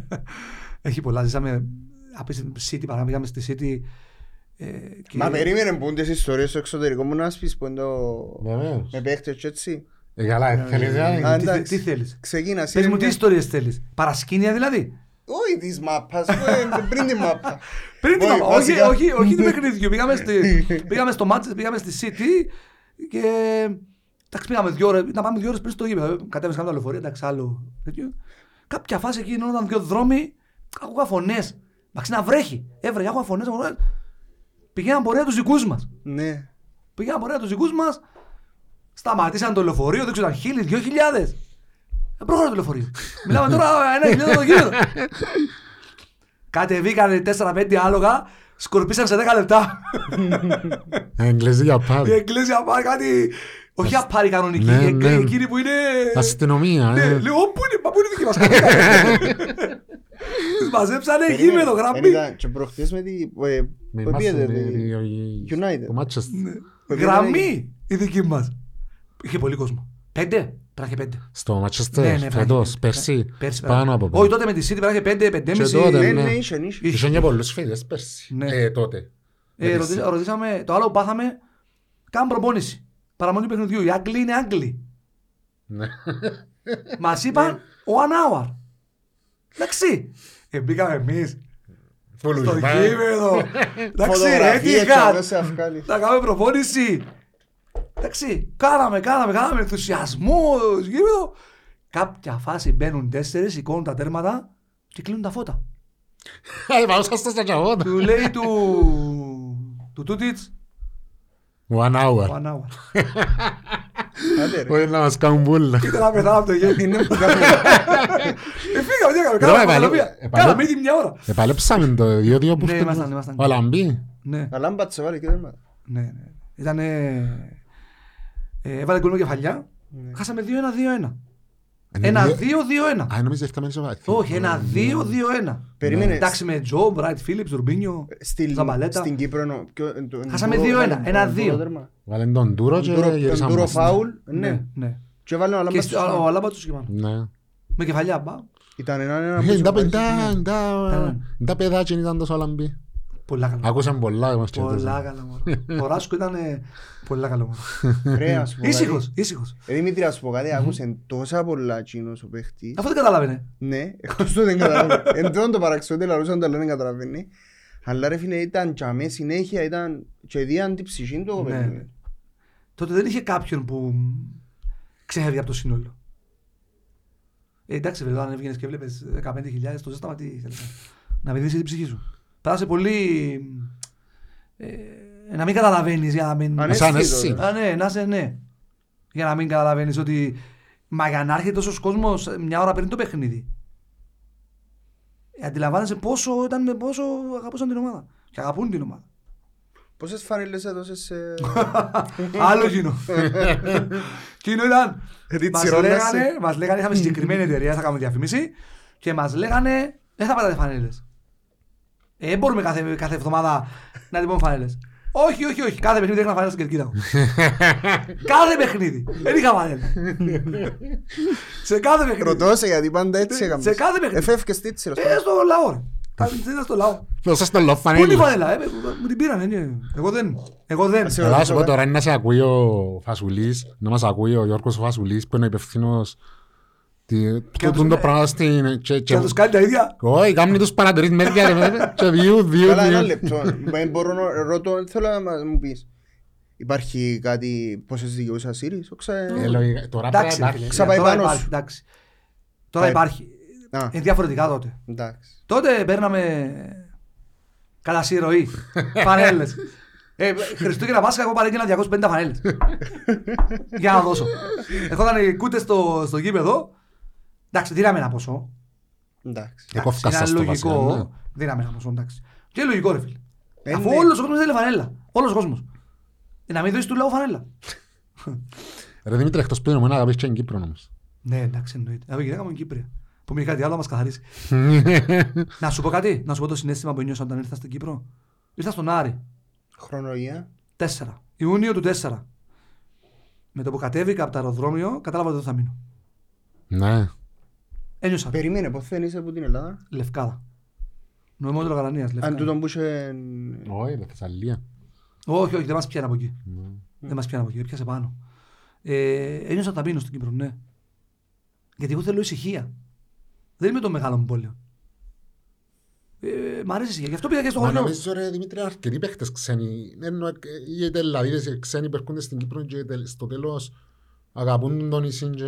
Έχει πολλά. Ζήσαμε απίστευτη City, παρά πήγαμε στη City. Ε, και... Μα περίμενε που είναι τις ιστορίες στο εξωτερικό μου να μας πεις που είναι το... Βεβαίως. Με παίχτες και έτσι. Ε, καλά, ε, θέλεις Α, να... τι, εντάξει. τι θέλεις; Ξεκίνα. Πες μου τι ιστορίες θέλεις; Παρασκήνια δηλαδή; Όχι της μάπας, ε, πριν τη μάπα. Πριν την Όχι, μάπα. Όχι, βασικά. όχι, όχι του παιχνιδιού. Πήγαμε, στη, πήγαμε στο Manchester, πήγαμε στη City και εντάξει, πήγαμε δύο ώρες, να πάμε δύο ώρες πριν στο γήπεδο. Κατέβησαμε τα λεωφορεία, εντάξει, άλλο τέτοιο. Κάποια φάση εκεί, ενώ ήταν δύο δρόμοι, άκουγα φωνές. Εντάξει, να βρέχει. Έβρεχε, άκουγα φωνές. φωνές. Πηγαίναν πορεία τους δικούς μας. Ναι. Πήγαν πορεία τους δικούς μας, σταματήσαν το λεωφορείο, δεν ξέρω, ήταν χίλιοι, δυο χιλιάδες. Δεν προχωράει το λεωφορείο. Μιλάμε τώρα ένα χιλιάδες το γήπεδο. Κατεβήκανε 4-5 άλογα, σκορπίσαν σε 10 λεπτά. Εγγλέζοι για Η πάρει. εκκλησία πάρει κάτι... Όχι απάρει κανονική, Ναι, η ναι. εκείνη που είναι... Αστυνομία, Ναι, ε. λέω, πού είναι, μα πού είναι δική μας Τους μαζέψανε Περίμενε, γήπεδο, δεν γραμμή. ήταν Και προχτές με τη... ε, Με Που μας, πήγατε, ε, τη- ε, United. Το Manchester. που Γραμμή η δική μας. Είχε πολύ κόσμο. Πέντε, τράχε πέντε. Στο Ναι, Manchester, ναι, φέτος, πράγμα. πέρσι, Πέρσι, πάνω από Όχι πέντε. τότε με τη City πράγε πέντε, πεντέμιση. Και τότε, Ναι, ναι. ναι, είχε, είχε. Είχε και πολλούς φίλες πέρσι. Ναι. Ε, τότε. Ε, Με ρωτήσα- τις- ρωτήσαμε, το άλλο που πάθαμε, κάνουν προπόνηση. Παραμονή του παιχνιδιού. Οι Άγγλοι είναι Άγγλοι. Ναι. Μας είπαν one hour. Εντάξει. Ε, μπήκαμε εμείς στο Φουλουσμά. γήπεδο. Εντάξει, Φωτογραφίες έτυχα. και μέσα αυκάλι. Θα κάνουμε προπόνηση. Εντάξει, κάναμε, κάναμε, κάναμε ενθουσιασμό στο γήπεδο. Κάποια φάση μπαίνουν τέσσερις, σηκώνουν τα τέρματα και κλείνουν τα φώτα. Ε, πάω σας στα τσαγότα. Του λέει του... του Τούτιτς, One hour. one hour. Άντε ρε. Όχι να μας κάνουν μπούλα. Κοίτα να πεθάνω από το γέλιο. Είναι που κάνουμε. Ε, φύγαμε, τι έκαμε, Ρε, κάναμε επαλέ- φωτογραφία. επαλέ- Κάναμε ήδη μια ώρα. Επαλέψαμε το 2-2 που Ναι, φταίει. ήμασταν, ήμασταν. Ο Λαμπή. Ναι, Αλλά μπάτσε βάλει και τέρματα. ναι, ναι. Ήτανε... ε, Έβαλε γκολ με κεφαλιά. Ναι. Χάσαμε 2-1-2-1. Είναι Ένα δύο- 2-2-1. Α, νόμιζα έφταμε ισοβαθή. Όχι, ένα 2-2-1. Περίμενες. Εντάξει με Τζο, Μπράιτ Φίλιπς, Ρουμπίνιο, Στην- Ζαμπαλέτα. Στην Κύπρο εννοώ. Ποιο- εν- το- εν Χάσαμε Ντούρο- 2-1, εν- ένα εν Ντούρο δύο. τέρμα. Βάλεν τον Τούρο και Εν Ντούρο- εν γυρίσαμε Ντούρο μας. φάουλ. Ναι, Ναι. ναι. Και βάλε ο Και Αλάμπας στο- στους ο πάνω. Αλάμπατος και πάνω. Ναι. Με κεφαλιά, μπα. Ήταν ένα ένα Ε, που τα σου πεντά, πάει. τα- τα παιδάκια ήταν τόσο λαμπή. Πολλά καλά. Άκουσαν πολλά όμως και Πολλά τόσο. καλά μωρό. Ο Ράσκο ήταν ε, πολλά καλό μωρό. Ρε, να σου πω κάτι. Ήσυχος, ήσυχος. Ε, Δημήτρη, να σου πω κάτι, άκουσε τόσα πολλά εκείνος ο παίχτης. Αφού δεν καταλάβαινε. Ναι, εκτός του δεν καταλαβαίνει. Εν τούτον το παραξιό ότι λαρούσαν το άλλο δεν καταλαβαίνει. Αλλά ρε φίλε ήταν και αμέ συνέχεια, ήταν και δίαν την ψυχή του ο Ναι, παιδί. ναι. Τότε δεν είχε κάποιον που ξέφευγε από το σύνολο. Ε, εντάξει, βέβαια, αν έβγαινες και βλέπεις 15.000, το ζέσταμα τι ήθελες. Να πηδήσεις την ψυχή σου. Πέρασε πολύ... Ε, να μην καταλαβαίνεις για να μην... Ανέσχυτο, Σαν εσύ. ρε. Α, ναι, να είσαι ναι. Για να μην καταλαβαίνεις ότι... Μα για να έρχεται τόσος κόσμος μια ώρα πριν το παιχνίδι. Ε, αντιλαμβάνεσαι πόσο, ήταν, με πόσο αγαπούσαν την ομάδα. Και αγαπούν την ομάδα. Πόσες φανέλες έδωσες σε... Άλλο κοινό. Κοινό ήταν. Γιατί Μας τσιρώνεσαι. λέγανε, μας λέγανε, είχαμε συγκεκριμένη εταιρεία, θα κάνουμε διαφήμιση και μας λέγανε, δεν θα πάτε φανέλες. Ε, δεν μπορούμε κάθε, κάθε εβδομάδα να τυπούμε φανέλες. Όχι, όχι, όχι. Κάθε παιχνίδι έκανα φανέλες στην κερκίδα μου. κάθε παιχνίδι. Δεν είχα φανέλες. σε κάθε παιχνίδι. Ρωτώ σε γιατί πάντα έτσι έκαμε. Σε κάθε παιχνίδι. Εφεύκες τίτσιρος. Ε, στο λαό. ρε. Τα ήταν στο λαό. Δώσα στο Πού είναι η λοφανέλη. φανέλα, ε, μου την πήρανε. ναι. Εγώ δεν. Εγώ δεν. Σε Αλλά να σου πω ρωτήσω, τώρα είναι να σε ακούει ο Φασουλής, να μας ακούει ο Γιώργος ο Φασουλής που είναι ο υπευθύνος Τι- Και τούτο τους- το πράγμα στην... και- Και και- να τους κάνει τα ίδια. Όχι, κάνει τους παρατηρείς μερικά ρε, με- και δύο, δύο, Καλά, ένα δύο. λεπτό. Μα μπορώ να ρωτώ, θέλω να μα- μου πεις. Υπάρχει κάτι, πόσες δικαιούς ασύρεις, όξα... Ε, λογικά, Τώρα Εντάξει, πρέπει να ρε φίλε, Ξαπάει τώρα πάνω υπάρχει, σου. εντάξει. Τώρα Πάει. υπάρχει. Α, Είναι διαφορετικά τότε. εντάξει. Τότε παίρναμε κατά συρροή φανέλες. Ε, Χριστούγεννα Πάσχα εγώ παρέγγελα 250 φανέλες. Για να δώσω. Ερχόταν οι κούτες στο, στο γήπεδο. Εντάξει, δίναμε ένα ποσό. Εντάξει. Εκόφκα Είναι σας το λογικό. βασικά, ναι. Δίναμε ένα ποσό, εντάξει. Και λογικό ρε φίλε. Ε, Αφού ναι. όλος ο κόσμος θέλει φανέλα. Όλος ο κόσμος. Ε, να μην δώσεις του λαού φανέλα. Ρε Δημήτρη, εκτός που είναι να αγαπήσεις και την Κύπρο όμως. Ναι, εντάξει, εννοείται. Εγώ γυναίκα μου είναι Κύπρια. Που μη κάτι άλλο να μας καθαρίσει. να σου πω κάτι, να σου πω το συνέστημα που νιώσα όταν ήρθα στην Κύπρο. Ήρθα στον Άρη. Χρονολογία. 4. Ιούνιο του 4. Με το που κατέβηκα από το αεροδρόμιο, κατάλαβα ότι δεν θα μείνω. Ναι. Ένιωσα. Περίμενε, πότε δεν είσαι από την Ελλάδα; Λευκάδα. Νομιμότερο Γαλανίας, Αν Λευκάδα. τούτον που είχε... Όχι, ρε Θεσσαλία. Όχι, όχι, δεν μας πιάνει από εκεί. Ναι. Δεν μας πιάνει από εκεί, πιάσε πάνω. Ε, ένιωσα ότι θα μείνω στην Κύπρο, ναι. Γιατί εγώ θέλω ησυχία. Δεν είμαι το μεγάλο πόλιο. Ε, μ' αρέσει η ησυχία. Γι' αυτό πήγα και στο Μα χωριό. νομίζω ρε Δημήτρη αρκετοί παίχτες ξένοι. Εννοώ, ε, οι τελαδίδες οι ξένοι που έρχονται στην Κύπρο και τελ- στο τέλος αγαπούν τον νησί και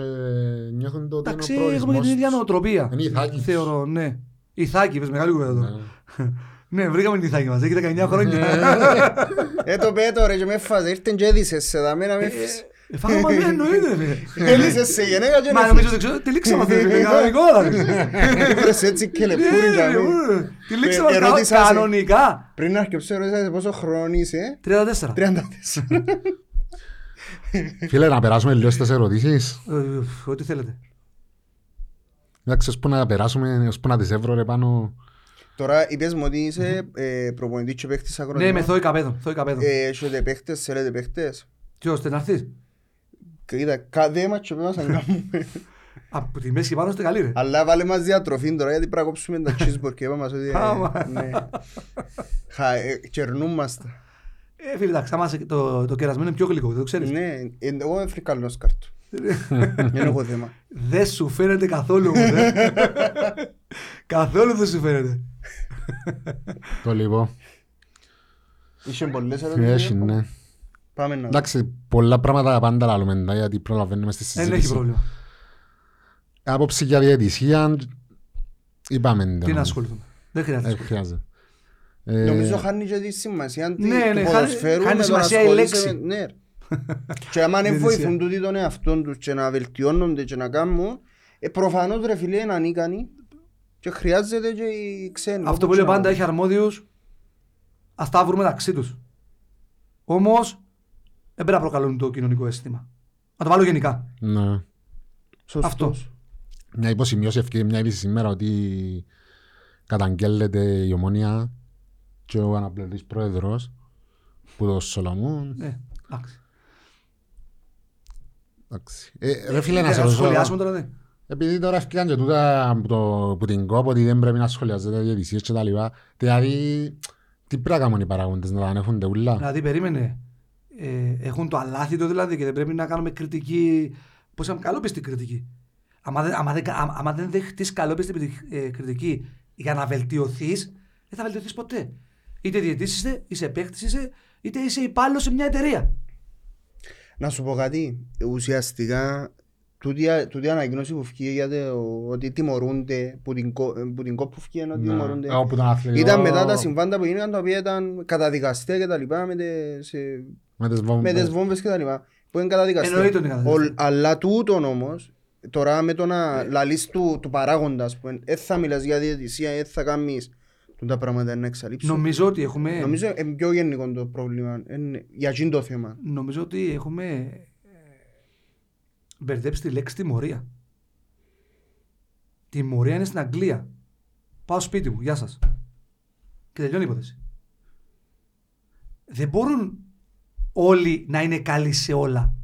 νιώθουν το ότι είναι Εντάξει, ο έχουμε και την προορισμός ίδια τους. νοοτροπία. Είναι η Ιθάκης. Θεωρώ, ναι. Η Θάκη, πες μεγάλη κουβέντα Ναι. εδώ. Ναι, βρήκαμε την Ιθάκη μας, έχει 19 χρόνια. Ε, το πέτω ρε και με έφαζε, ήρθεν και έδισες σε δάμε να με έφυγες. Ε, Φάγαμε μαζί, εννοείται. ρε. Έλυσες σε γενέκα και Μα να νομίζω ότι ξέρω, τη λήξαμε αυτή, είναι κανονικό. Βρες έτσι και λεπούρι για Ε, μí. ε, Τη λήξαμε Ε, κα- ερώτησα σε- κανονικά. Πριν να αρκεψω ρώτησα σε πόσο χρόνο είσαι. 34. 34. Φίλε, να περάσουμε λίγο στις ερωτήσεις. Ε, Ό,τι θέλετε. Εντάξει, ώσπου να περάσουμε, ώσπου να τις έβρω ρε πάνω. Τώρα είπες μου ότι είσαι ε, προπονητής και παίχτης Ναι, ακροτήμα. με θόη καπέδο. θόη καπέδο. Ε, Έχετε παίχτες, θέλετε παίχτες; Ποιος, ώστε να έρθεις; Κοίτα, κάθε μάτσο που μας να κάνουμε. Από τη μέση και πάνω είστε καλοί ρε. Αλλά βάλε μας διατροφή τώρα γιατί πρέπει να κόψουμε τα cheeseburger και είπαμε ότι... ε, Άμα. ναι. Χα, ε, Κερνούμαστε. Ε, φίλε, εντάξει, άμα σε- το, το κερασμένο είναι πιο γλυκό, δεν το ξέρεις. Ναι, ε, εγώ είμαι φρικαλός κάρτο. Δεν έχω θέμα. Δεν σου φαίνεται καθόλου όμως, ε. Καθόλου δεν σου φαίνεται. Το λίγο. Είχε πολλές ερωτήσεις. Έχει, ναι. Πάμε να Εντάξει, πολλά πράγματα πάντα λαλούμε τα, γιατί προλαβαίνουμε στη Δεν έχει συζήτηση. πρόβλημα. Άποψη για διαιτησία, είπαμε. Τι το. να ασχοληθούμε. Δεν χρειάζεται. Νομίζω χάνει και τη σημασία του Ναι, ναι, χάνει- ποδοσφαίρου χάνει με το να σημασία η ασχολείσαι λέξη. με- Ναι. Και άμα δεν Διαιτησία. βοηθούν τούτοι τον εαυτόν τους και να βελτιώνονται και να κάνουν, ε, προφανώς ρε φίλε είναι ανίκανοι και χρειάζεται και οι ξένοι. Αυτό που όπως λέω και να πάντα είναι. έχει αρμόδιους, ας τα βρούμε μεταξύ τους. Όμως, δεν πρέπει να προκαλούν το κοινωνικό αίσθημα. Να το βάλω γενικά. ναι. Σωστός. αυτό. Μια υποσημείωση ευκαιρία μια είδηση σήμερα ότι καταγγέλλεται η ομόνια και ο αναπληρωτής πρόεδρος που το Σολομούν. Ε, εντάξει. Εντάξει. Ε, ρε φίλε Ε, να να σε ρωτήσω, σχολιάσουμε τώρα, ναι. επειδή τώρα έφυγαν και τούτα από, το, από την κόπ ότι δεν πρέπει να σχολιάζεται διαιτησίες και τα λοιπά. Δηλαδή, τι πρέπει να κάνουν οι παράγοντες, να τα ανέχονται ούλα; Δηλαδή, περίμενε. Ε, έχουν το αλάθητο δηλαδή και δεν πρέπει να κάνουμε κριτική. Πώς είπαμε, καλόπιστη κριτική. Άμα δεν, άμα δεν, άμα, άμα δεν δεχτείς καλόπιστη κριτική- ε, κριτική για να βελτιωθείς, δεν θα βελτιωθείς ποτέ. Είτε διαιτής είσαι, είσαι παίκτης είσαι, είτε είσαι υπάλληλος σε μια εταιρεία. Να σου πω κάτι, ουσιαστικά τούτη, τούτη ανακοίνωση που βγήκε για το ότι τιμωρούνται που την, κο- που την κόπ που βγήκε ότι Ναι. τιμωρούνται. Ε, όπου τον αθλητικό- Ήταν μετά τα συμβάντα που γίνηκαν τα οποία ήταν καταδικαστέα και τα λοιπά με τις, σε- με τις βόμβες. με τις βόμβες και τα λοιπά που είναι καταδικαστέα. Εννοείται ότι είναι καταδικαστέα. Ο- Αλλά τούτον όμως τώρα με το να λαλείς του, του παράγοντας που δεν θα μιλάς για διαιτησία, δεν θα κάνεις τα πράγματα να εξαλείψουν. Νομίζω ότι έχουμε. Νομίζω είναι πιο γενικό το πρόβλημα είναι για εκείνο το θέμα. Νομίζω ότι έχουμε ε, μπερδέψει τη λέξη τιμωρία. Τιμωρία είναι στην Αγγλία. Πάω σπίτι μου, γεια σας. Και τελειώνει η υπόθεση. Δεν μπορούν όλοι να είναι καλοί σε όλα.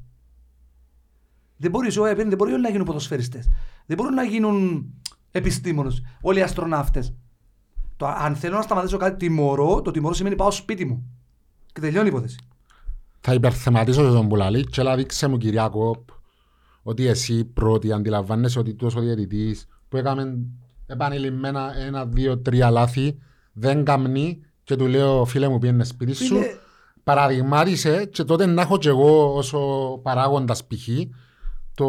Δεν μπορεί, ζωή, δεν μπορεί όλοι να γίνουν ποδοσφαιριστές. Δεν μπορούν να γίνουν επιστήμονες. Όλοι οι αστροναύτες. Το, αν θέλω να σταματήσω κάτι τιμωρώ, το τιμωρώ σημαίνει πάω σπίτι μου. Και τελειώνει η υπόθεση. Θα υπερθεματίσω τον που λαλεί και έλα δείξε μου κυρία Κόπ ότι εσύ πρώτη αντιλαμβάνεσαι ότι τόσος διαιτητής που έκαμε επανειλημμένα ένα, δύο, τρία λάθη δεν καμνεί και του λέω φίλε μου πήγαινε σπίτι σου Φίλε, παραδειγμάτισε και τότε να έχω και εγώ όσο παράγοντας π.χ. το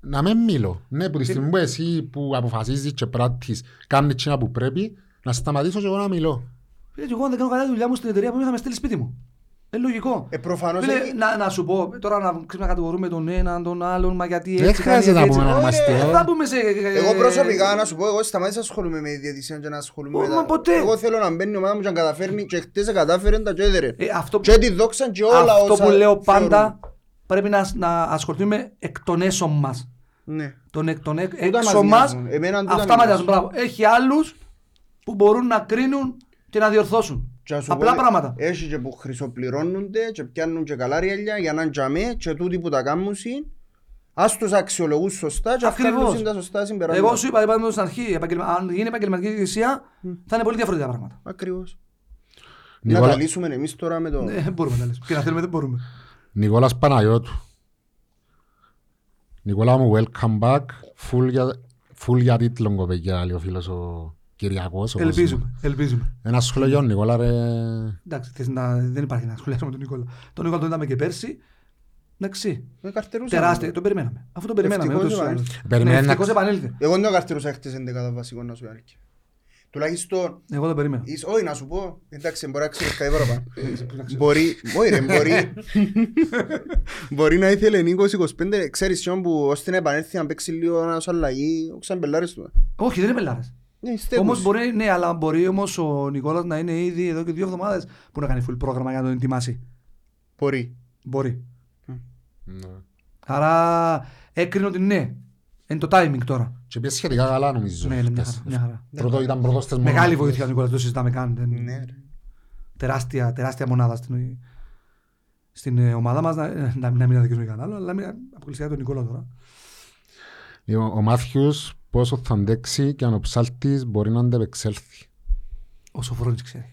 να μην μιλώ. Ναι, που τη στιγμή που εσύ που αποφασίζεις και πράττεις κάνεις εκείνα που πρέπει να σταματήσω και εγώ να μιλώ. Φίλε, και εγώ αν δεν κάνω καλά τη δουλειά μου στην εταιρεία που θα με στείλει σπίτι μου. Είναι λογικό. Ε, προφανώς Φίλε, έχει- να, να σου πω, τώρα να, ξέρεις, να κατηγορούμε τον έναν, τον άλλον, μα γιατί Δεν έτσι χρειάζεται κάνει, να έτσι, πούμε έτσι. ονομαστικά. Ε, Δεν θα πούμε σε... Εγώ προσωπικά να σου πω, εγώ σταμάτησα να ασχολούμαι με διαιτησία και να ασχολούμαι Ω, με μα τα... ποτέ. Εγώ θέλω να μπαίνει η ομάδα μου και να καταφέρνει και χτες κατάφερε τα και έδερε. Ε, αυτό, Και τη δόξαν και όλα αυτό όσα που λέω θεωρούν. Πάντα πρέπει να, να ασχοληθούμε εκ των έσω μας. Ναι. Τον εκ των εκ- Τούτα έξω μας μας, νοιάζουν. Εμένα τούτα αυτά με μας νοιάζουν. νοιάζουν. Μπράβο. Έχει άλλους που μπορούν να κρίνουν και να διορθώσουν. Και να σου Απλά πω, πράγματα. Έχει και που χρυσοπληρώνονται και πιάνουν και καλά ριέλια για να τζαμέ και τούτοι που τα κάνουν συν. Ας τους αξιολογούν σωστά και Ακριβώς. αυκάλουν τα σωστά συμπεράσματα. Εγώ σου είπα, είπαμε στην αρχή, επαγγελμα- αν γίνει επαγγελματική διαιτησία, θα είναι πολύ διαφορετικά πράγματα. Ακριβώς. Να Νικόλα, τα λύσουμε εμείς τώρα με το... Δεν μπορούμε να λύσουμε. Και να θέλουμε δεν μπορούμε. Νικόλας Παναγιώτου. Νικόλα μου, welcome back. Full για, full για τίτλο κοπέγια, λέει ο φίλος ο Κυριακός. όπως Ελπίζουμε. Ελπίζουμε. είναι. Ένα σχόλιο για τον Νικόλα ρε. Εντάξει, θες να, δεν υπάρχει να σχολιάσουμε τον Νικόλα. Τον Νικόλα τον είδαμε και πέρσι. Εντάξει. Με καρτερούσαμε. Τεράστιο. Τον περιμέναμε. Αφού τον περιμέναμε. Ευτυχώς ούτως ή επανήλθε. άλλως. Περιμένει Ναι, να- ευτυχώς επανήλθε. Εγώ δεν το καρτηρούσα χτες 11 βασικό να σου πει αλήθεια. Τουλάχιστον, Εγώ τον περίμενα. εις- όχι να σου πω, εντάξει μπορεί να ξέρεις κάτι παραπάνω. Μπορεί, όχι ρε, μπορεί, μπορεί να ήθελε Νίκος 25, ξέρεις ποιον που ώστε να επανέλθει να παίξει λίγο ένας αλλαγή, ο Ξαμπελάρης του. Όχι, δεν είναι πελάρες. Ναι, στέκους. Όμως μπορεί, ναι, αλλά μπορεί όμως ο Νικόλας να είναι ήδη εδώ και δύο εβδομάδες που να κάνει full πρόγραμμα για να τον ετοιμάσει; Μπορεί. Μπορεί. Ναι. Άρα έκρινε ότι ναι. Είναι το timing τώρα. Και πήγε σχετικά καλά νομίζω. Ναι, είναι μια χτες. χαρά. Μια χαρά. Πρώτο ήταν πρώτος στις Μεγάλη μονάδες. βοήθεια ο Νικόλας, δεν το συζητάμε καν. Δεν- Ναι, ρε. τεράστια, τεράστια μονάδα στην, στην ε, ομάδα μας. Να, να, να μην αδικήσουμε κανένα άλλο, αλλά μην αποκλειστικά τον Νικόλα τώρα. Λοιπόν, Ο Μάθιους πόσο θα αντέξει και αν ο ψάλτης μπορεί να αντεπεξέλθει; Ο Σοφρόνης ξέρει.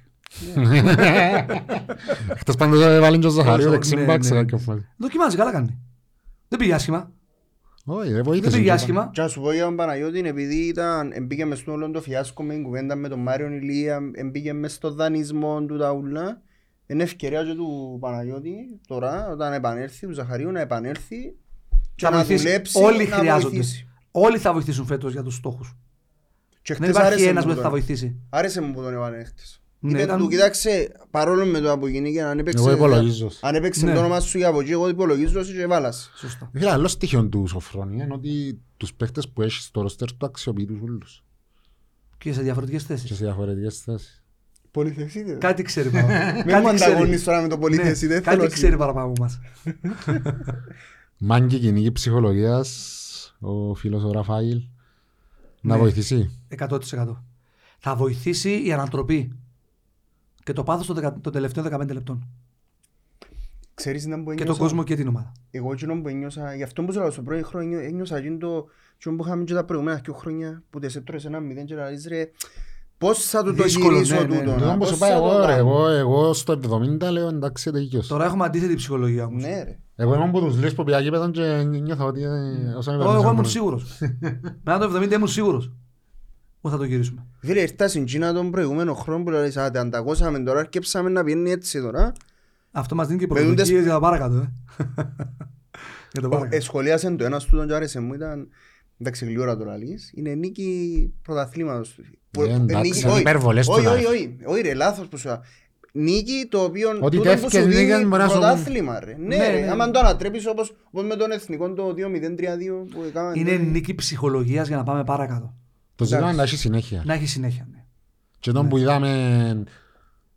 Χτες πάντως έβαλε και ο Ζαχαρίου Όσο- δεξί ναι, μπακ σε ναι. κάποια φάση. Δοκιμάζει, καλά κάνει. Δεν πήγε άσχημα. Όχι, δεν Δεν βοήθησε. πήγε τίποτα. άσχημα. Και να σου πω για τον Παναγιώτη, επειδή ήταν, εμπήκε μες στο όλο το φιάσκο με την κουβέντα με τον Μάριον Ηλία, εμπήκε μες στο δανεισμό του τα ούλα, είναι ευκαιρία και του Παναγιώτη τώρα, όταν επανέλθει, του Ζαχαρίου να επανέλθει και Θα να βοηθήσει. δουλέψει, Όλοι να χρειάζονται. βοηθήσει. Όλοι θα βοηθήσουν φέτος για τους στόχους. Και Δεν χτες υπάρχει άρεσε ένας μου που δεν θα τον- βοηθήσει. Άρεσε μου που τον έβαλε χτες. Ναι, Είπε ήταν- του, κοίταξε, παρόλο με το που γίνηκε, αν έπαιξε, Εγώ υπολογίζω. αν έπαιξε Ναι. το όνομα σου για από εκεί, εγώ υπολογίζω σου και βάλας. Σωστά. Φίλε, άλλο στοιχείο του Σοφρόνη είναι ότι τους παίχτες που έχεις στο ρόστερ του αξιοποιείς τους όλους. Και σε διαφορετικές Και θέσεις. σε διαφορετικές θέσεις. Πολυθεσίδες. Κάτι ξέρει παραπάνω. Μην μου Κάτι ξέρει. ανταγωνείς τώρα με το Ναι, πολυθεσί, δεν θέλω Κάτι ξέρει παραπάνω από μας. Μάγκη κοινική ψυχολογίας, ο φίλος ο Ραφαήλ, να Ναι. βοηθήσει. 100%. Θα βοηθήσει η ανατροπή. Και το πάθος των δεκα- των τελευταίων 15 λεπτών. Ξέρεις να που Και τον ένιωσα- κόσμο και την ομάδα. Εγώ εκείνο που ένιωσα, γι' αυτό που σου λέω στο πρώτο χρόνο, ένιωσα εκείνο το εκείνο που είχαμε και τα προηγούμενα δύο χρόνια, που τες έτρωες ένα μηδέν και λαλείς ρε, πώς θα του το Δύσκολο, γυρίσω ναι, ναι, τούτο, ναι. Το να, όμως πώς σου πάει θα το εγώ ρε, κάνω. εγώ, εγώ στο 70 λέω εντάξει τελείως. Τώρα έχουμε αντίθετη ψυχολογία όμως. Ναι ρε. Εγώ είμαι από τους λίγους που πήγα γήπεδο και νιώθω ότι ε, όσο Εγώ, εγώ ήμουν σίγουρος. Μετά το 70 ήμουν σίγουρος. Που θα το γυρίσουμε; Φίλε, ήρθα στην Κίνα τον προηγούμενο χρόνο που λέει «Α, αντακώσαμε τώρα, αρκέψαμε να πιένει έτσι τώρα». Αυτό μας δίνει και Με δούντες- προσδοκίες για το παρακάτω. ε. Για το Ο- παρακάτω. Εσχολίασαν το ένας του τον και άρεσε μου, ήταν, εντάξει γλυόρα το λαλείς, είναι νίκη πρωταθλήματος. Που- Ε, εντάξει, νίκη- είναι όχι, υπερβολές το όχι, να όχι, έρθει. όχι, όχι ρε, λάθος που σου είπα. Νίκη το οποίο Ότι τούτο που τεύχες σου νίκες δίνει μπορείς να σου- πρωτάθλημα ρε. Ναι Ναι, ρε, ναι. άμα το ανατρέπεις όπως, όπως με τον εθνικό το 2-0-3-2 που έκαναν. Είναι τότε. νίκη ψυχολογίας για να πάμε παρακάτω. Το ζήτημα Εντάξει. είναι να έχει συνέχεια. Να έχει συνέχεια. ναι. Και τον που είδαμε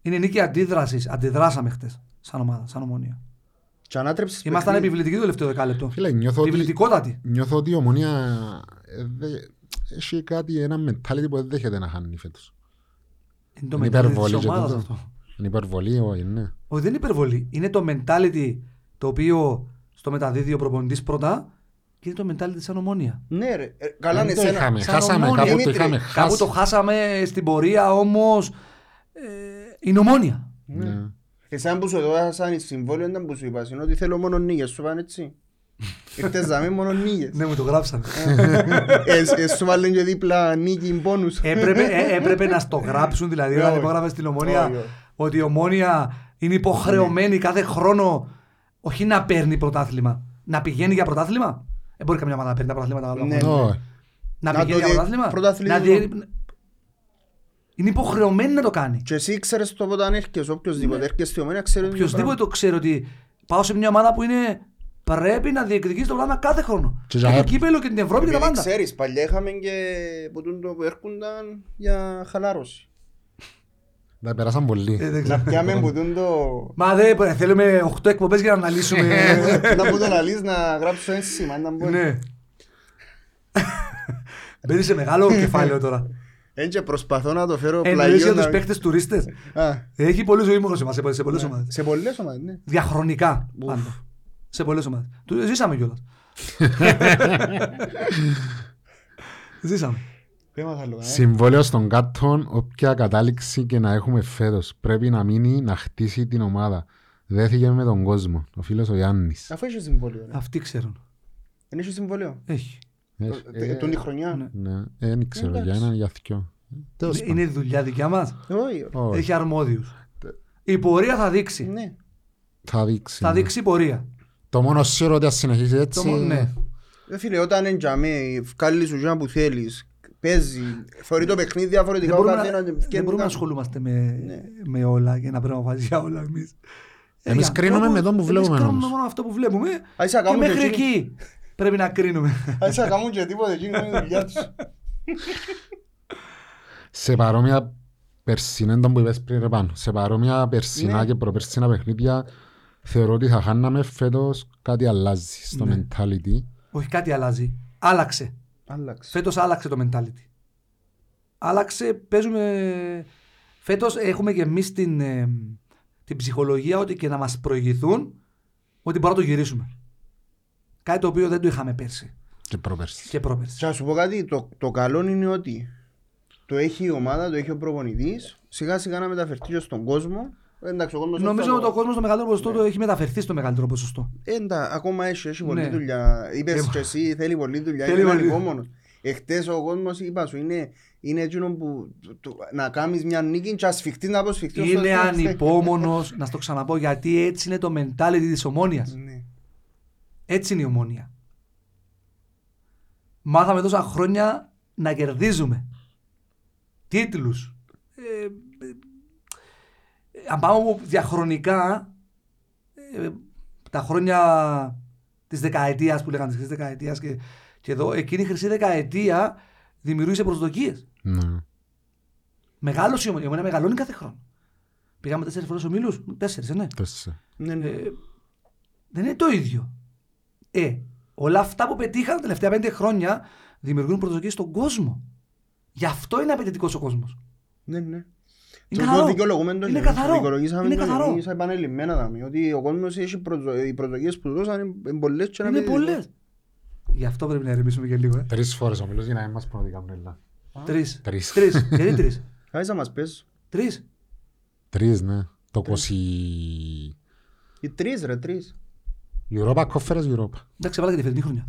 Είναι νίκη αντίδρασης. Αντιδράσαμε χτες. Σαν ομάδα, σαν ομονία. Και ανάτρεψες Ήμασταν παιχνίδι. επιβλητικοί το τελευταίο δεκάλεπτο. Φίλε, νιώθω ότι, Επιβλητικότατοι. νιώθω ότι η ομονία ε, δε- έχει κάτι, ένα mentality που δεν δέχεται να χάνει φέτος. Είναι το Είναι mentality υπερβολή της και ομάδας τούτο. αυτό. Είναι υπερβολή, όχι, ναι. Όχι, δεν είναι υπερβολή. Είναι το mentality το οποίο στο μεταδίδει ο προπονητής πρώτα και είναι το mentality σαν ομόνια. Ναι ρε, Ε, καλά είναι Δεν το εσένα. είχαμε. σαν Χάσαμε, ομόνια. κάπου το Δημήτρη, είχαμε Κάπου το χάσει. χάσαμε στην πορεία όμως ε, είναι ομόνια. Ναι. Εσάν που σου έδωσαν συμβόλαιο ήταν που σου είπα, είναι ότι θέλω μόνο νίκες, σου είπαν έτσι. Ήρθες δάμε μόνο νίκες. Ναι, μου το γράψανε. Ε, ε, Σου βάλουν και δίπλα νίκη μπόνους. έπρεπε, ε, έπρεπε να στο γράψουν δηλαδή όταν Όχι. υπόγραφες στην ομόνια Όχι, όχι. ότι η ομόνια είναι υποχρεωμένη κάθε χρόνο όχι να παίρνει πρωτάθλημα, να πηγαίνει για πρωτάθλημα. Δεν μπορεί καμιά ομάδα να παίρνει τα πρωταθλήματα άλλο. Ναι. χρόνο. Όχι. Να Να πηγαίνει το για δι- πρωτάθλημα. πρωταθλητισμό. Να δι- Είναι υποχρεωμένη να το κάνει. Και εσύ ξέρεις το όταν έρχεσαι, οποιοςδήποτε έρχεσαι στη ομόνια ξέρεις ότι είναι Οποιοςδήποτε το ξέρει ότι πάω σε μια ομάδα που είναι πρέπει να διεκδικήσει το πράγμα κάθε χρόνο. Και Και για- το κύπελο και την Ευρώπη και τα Επειδή πάντα. ξέρεις, παλιά είχαμε και που τούτο που έρχονταν για χαλάρωση. Τα περάσαν πολύ. Ε, δεν Να ξέρω. πιάμε που τούτο... Μα δεν θέλουμε 8 εκπομπές για να αναλύσουμε. Να που το λαλείς να γράψω ένα σήμα, να μπορεί. Ναι. Μπαίνει σε μεγάλο κεφάλαιο τώρα. Εν και προσπαθώ να το φέρω Εννοείς για πλαγιό. τους να- παίκτες τουρίστες; Α, Έχει πολύ ζωή μόνος σε εμάς, σε πολλές ναι. ομάδες. Σε πολλές ομάδες, ναι. Διαχρονικά Ουφ. πάντα. Σε πολλές ομάδες. Του ζήσαμε κιόλας. Ζήσαμε. Δεν μας άλλο, ε. Συμβόλαιο στον κάτω, όποια κατάληξη και να έχουμε φέτος, πρέπει να μείνει να χτίσει την ομάδα. Δέθηκε με τον κόσμο, ο φίλος ο Γιάννης. Αφού έχεις συμβόλαιο. ρε. Αυτοί ξέρουν. Δεν έχεις συμβόλαιο; Έχει. Έχει- Ε, ε, Τον τη χρονιά; ναι. Ναι, ε, δεν ξέρω, Εντάξει. για έναν για δυο. Τέλος Είναι- πάντων. Είναι δουλειά δικιά μας. Όχι, όχι. Όχι, Έχει αρμόδιους. Η πορεία θα δείξει. Ναι. Θα δείξει. Θα ναι. δείξει η πορεία. Το μόνο σίγουρο ότι αν συνεχίσεις Το έτσι... μο- Ναι. Ρε φίλε, όταν είναι για με, βγάλεις σου τζάμπ που θέλεις, παίζει, θεωρεί το παιχνίδι Δεν διαφορετικά ο μπορούμε, να, καθένας και δεν φτιάχνει μπορούμε να κάτι. ασχολούμαστε με, Ναι. με όλα και να πρέπει να αποφασίσει για όλα εμείς. Ε, Εμείς για κρίνουμε ανθρώπους, με τον που εμείς βλέπουμε κρίνουμε όμως. μόνο αυτό που βλέπουμε Ας θα και κάνουν και μέχρι εκείνοι- εκεί πρέπει να κρίνουμε. ας θα κάνουν και τίποτε, εκείνοι είναι η δουλειά τους. Σε παρόμοια περσινά, τον που είπες πριν ρε πάνω, σε παρόμοια περσινά Ναι. και προπερσινά παιχνίδια, θεωρώ ότι θα χάναμε φέτος κάτι αλλάζει στο Ναι. mentality. Όχι κάτι αλλάζει. Άλλαξε. Άλλαξε. Φέτος άλλαξε το mentality. Άλλαξε, παίζουμε... Φέτος έχουμε και εμείς την, ε, την ψυχολογία ότι και να μας προηγηθούν ότι μπορούμε να το γυρίσουμε. Κάτι το οποίο δεν το είχαμε πέρσι Και προπέρσι. και πρόπερσι. Και να σου πω κάτι, το, το καλό είναι ότι το έχει η ομάδα, το έχει ο προπονητής, σιγά σιγά να μεταφερθεί και στον κόσμο. Εντάξει, ο κόσμος Νομίζω θα ότι ο κόσμος στο μεγαλύτερο ποσοστό Ναι. το έχει μεταφερθεί στο μεγαλύτερο ποσοστό. Ε, εντά, ακόμα έχει, έχει πολλή Ναι. δουλειά. Είπες Ε, και εσύ, θέλει πολλή δουλειά, θέλει είναι πολύ. ανυπόμονος. Εχθές ο κόσμος, είπα σου, είναι, είναι εκείνο που το- το- να κάνεις μια νίκη και να σφιχτείς να αποσφιχτείς. όσο Είναι θέλεις. ανυπόμονος, να στο ξαναπώ, γιατί έτσι είναι το mentality της ομόνοιας. Ναι. Έτσι είναι η ομόνοια. Μάθαμε τόσα χρόνια να κερδίζουμε. Τίτλους. Ε, ε, αν πάμε από διαχρονικά, ε, τα χρόνια της δεκαετίας που λέγανε της χρυσής δεκαετίας και, και εδώ, εκείνη η χρυσή δεκαετία δημιουργήσε προσδοκίες. Ναι. Μεγάλος η ομονία, η ομονία μεγαλώνει κάθε χρόνο. Πήγαμε τέσσερις φορές ομίλους, τέσσερις, ε, ναι. Τέσσερα. Ναι, ναι. Ε, δεν είναι το ίδιο. Ε, όλα αυτά που πετύχαν τα τελευταία πέντε χρόνια δημιουργούν προσδοκίες στον κόσμο. Γι' αυτό είναι απαιτητικός ο κόσμος. Ναι, ναι. Είναι Το- καθαρό. Το δικαιολογούμε το Είναι εμείς, το καθαρό. δικαιολογήσαμε Είναι το καθαρό. εμείς επανελειμμένα δάμε, ότι ο κόσμος έχει προσδο- οι προσδοκίες που του δώσαν είναι- είναι πολλές και να Είναι μην- πολλές. Γι' αυτό πρέπει να ερεμήσουμε και λίγο. Ε. Τρεις φορές ο Μιλός για να μην μας πούνε ότι κάνουν έλα. Τρεις. Τρεις. Τρεις. Γιατί τρεις; Άσε να μας πες. Τρεις. Τρεις, ναι. Το 20... Οι τρεις ρε, τρεις. Europa Conference Europa. Εντάξει, βάλα και τη φετινή χρονιά.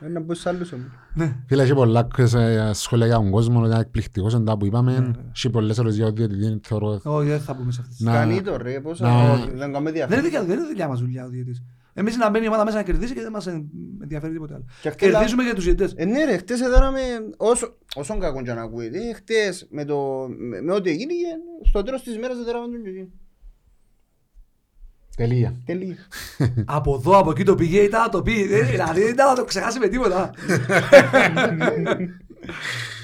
Ε, Να πω στους άλλους όμως. Ναι. Φίλε, έχει πολλά ε, σχόλια για τον κόσμο, ότι είναι εκπληκτικός εντά που είπαμε. Έχει πολλές ερωτήσεις για ότι διαιτητή θεωρώ... Όχι, δεν θα πούμε σε αυτή. Να- Κάνει το ρε, πώς να- θα- δεν κάνουμε Δεν είναι διαφορά. δικιά, δεν είναι δικιά μας δουλειά ο διαιτητής. Εμείς να μπαίνει η ομάδα μέσα να κερδίσει και δεν μας ενδιαφέρει τίποτα άλλο. Και χτες Κερδίζουμε για τους διαιτητές. Ε, ναι ρε, χτες έδωραμε, όσο, όσον κακό και να ακούεται, ε, χτες με, το, με, με ό,τι έγινε, στο τέλος της μέρας έδωραμε τον Γιουζίν. Τελεία. Τελεία. από εδώ, από εκεί το πήγε, ήταν να το πει. Δεν- Δηλαδή δεν ήταν να το ξεχάσει με τίποτα.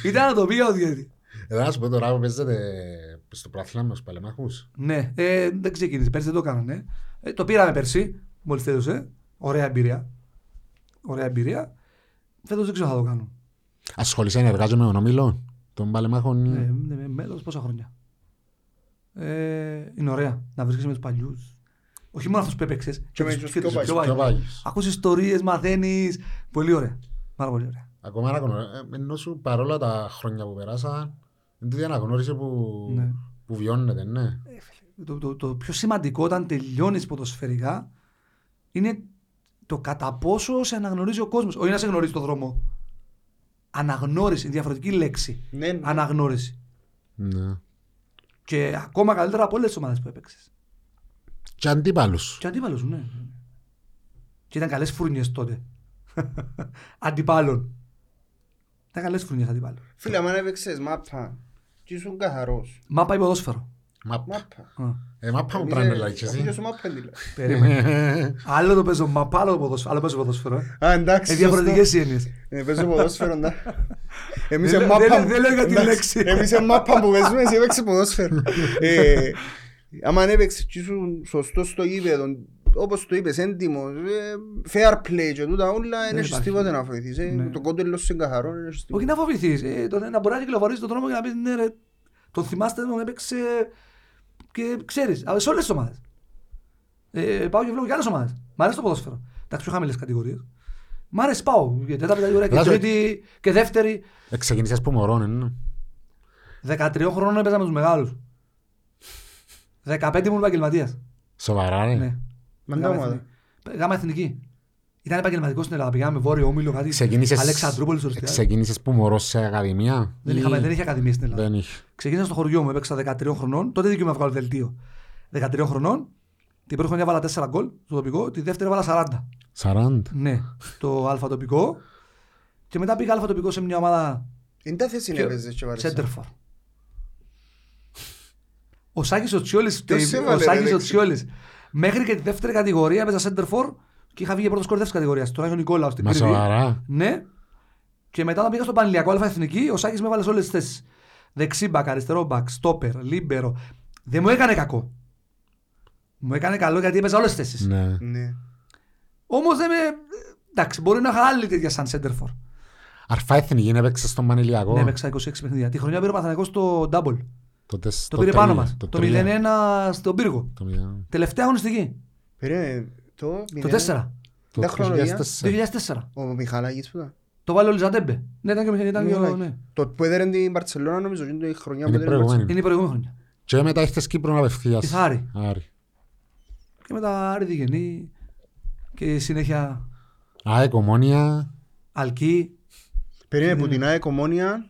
ήταν να το πει ο διαιτητή. Εδώ να σου πω τώρα που παίζετε στο πράθυλα με τους παλεμάχους. Ναι, ε, δεν ξεκίνησε. Πέρσι δεν το κάνανε. Ε, το πήραμε πέρσι, μόλις τέλειωσε. Ωραία εμπειρία. Ωραία εμπειρία. Φέτος δεν ξέρω αν θα το κάνω. Ασχολείσαι να εργάζομαι με τον ομίλο των παλεμάχων. Ναι, ναι, με μέλος πόσα χρόνια. Ε, είναι ωραία να βρίσκεσαι με τους παλιούς. Όχι μόνο αυτού που έπαιξες. Και με τους πιο παλιούς. Πιο πάγιους. Ακούς ιστορίες, μαθαίνεις. Πολύ ωραία. Πάρα πολύ ωραία. Ακόμα αναγνωρίζω, ενώ σου παρόλα τα χρόνια που περάσαν, είναι τούτη αναγνώριση που, Ναι. που βιώνεται, ναι. Το, το, το πιο σημαντικό όταν τελειώνεις ποδοσφαιρικά είναι το κατά πόσο σε αναγνωρίζει ο κόσμος. Όχι να σε γνωρίζει το δρόμο. Αναγνώριση, διαφορετική λέξη. Ναι, ναι. Αναγνώριση. Ναι. Και ακόμα καλύτερα από όλες τις ομάδες που έπαιξες. Και αντίπαλους. Και αντίπαλος σου, ναι. Και ήταν καλές φούρνιες τότε. Αντιπάλων. Ήταν καλές φούρνιες αντιπάλων. Φίλε, αν έπαιξες μάπα και ήσουν καθαρός. Μάπα ή ποδόσφαιρο. Μα- Μάπα. Α, Ε, μα πάμε Εμείς, πράγμα ε, να like αφού και εσύ. σου μάπα είναι, δηλαδή. Περίμενε. άλλο το παίζω μάπα, άλλο το ποδόσφαιρο. Άλλο παίζω ποδόσφαιρο. ε. Α, εντάξει. Ε, διαφορετικές οι έννοιες. Ε, παίζω ποδόσφαιρο, ναι. Εμείς Δεν σε λέω- μάπα... δεν- δεν λέω για τη εντάξει, λέξη. Εμείς σε μάπα που παίζουμε, εσύ έπαιξε ποδόσφαιρο. Ε, Άμα έπαιξες και ήσουν σωστός στο γήπεδο, όπως το είπες, έντιμο, ε, fair play και τούτα όλα, δεν έχεις υπάρχει. τίποτε να φοβηθείς. ε. Ναι. Το κόντελο σου είναι καθαρό, δεν έχεις Όχι τίποτε. να φοβηθείς. ε, το- Να μπορείς να κυκλοφορήσει τον δρόμο και να πεις ναι ρε. Τον θυμάστε τον έπαιξε και ξέρεις. αλλά Σε όλες τις ομάδες. Ε, πάω και βλέπω και άλλες ομάδες. Μ' αρέσει το ποδόσφαιρο. Εντάξει πιο χαμηλές κατηγορίες. Μ' αρέσει πάω. Για τέταρτη κατηγορία και Λάζω- τρίτη και δεύτερη. Ε, Ξεκίνησες που μωρό, ναι. 13 χρόνων έπαιζα με τους μεγάλους. 15 ήμουν επαγγελματίας. Σοβαρά, ρε. Ναι. Μα είναι Γάμα ομάδα. εθνική. Γάμα εθνική. Ήταν επαγγελματικός στην Ελλάδα. Πήγαμε βόρειο όμιλο, κάτι. Ξεκίνησες, Αλεξανδρούπολης στο ξεκίνησες που μωρός σε ακαδημία; Δεν, ή- είχαμε, δεν είχε ακαδημία στην Ελλάδα. Δεν είχε. Ξεκίνησα στο χωριό μου, έπαιξα 13 χρονών. Τότε δίκαιο να βγάλω δελτίο. 13 χρονών. Την πρώτη χρονιά βάλα 4 γκολ στο τοπικό, τη δεύτερη βάλα 40. 40. Ναι, το αλφα τοπικό. Και μετά πήγα αλφα τοπικό σε μια ομάδα Είναι τα θέση Και- να παίζεις και βαρεσά. Σέντερφορ. Ο Σάκης ο Τσιόλης, Ποιος σε ο έβαλε, ρε, Σάκης ο δεξί. Τσιόλης, μέχρι και τη δεύτερη κατηγορία έπαιζα Σέντερφορ και είχα βγει πρώτος σκόρερ δεύτερης κατηγορίας. Στον Άγιο Νικόλαος στην Μα Κρήτη. σοβαρά. Ναι. Και μετά όταν πήγα στο Πανηλιακό Αλφα Εθνική, ο Σάκης με έβαλε σε όλες τις θέσεις. Δεξί μπακ, αριστερό μπακ, στόπερ, λίμπερο. Δεν μου έκανε κακό. Μου έκανε καλό γιατί έπαιζα όλες τις θέσεις. Ναι. Ναι. Όμως δεν με... Εντάξει, μπορεί να είχα άλλη τέτοια σαν Σέντερφορ. Άλφα Εθνική έπαιξες στον Πανηλιακό. Ναι, έπαιξα 26 παιχνίδια. Τη χρονιά πήρε ο Παναθηναϊκός στο double. Τότε Το στο πήρε τρία, πάνω μας. Το τρία. 0-1 στον πύργο. Το μηδέν. Τελευταία αγωνιστική. Περίμενε, το... Το 4. Το Τα χρονολογία. 2004. 2004. Ο Μιχαλάκης που ήταν. Το 'βαλε ο Ολισαντέμπε. Ναι, ήταν και ο ήταν και ο- Μιχαλάκης. ναι. Το που έδερε την Μπαρτσελώνα νομίζω είναι η χρονιά που Είναι έδερε την προηγούμενη. Είναι η προηγούμενη χρονιά. Και μετά ήρθες Κύπρο απευθείας. Της Άρη. Άρη. Και μετά Άρη Διγενή. Και συνέχεια ΑΕΚ, Ομόνια. Αλκή. Περίμενε που την ΑΕΚ Ομόνια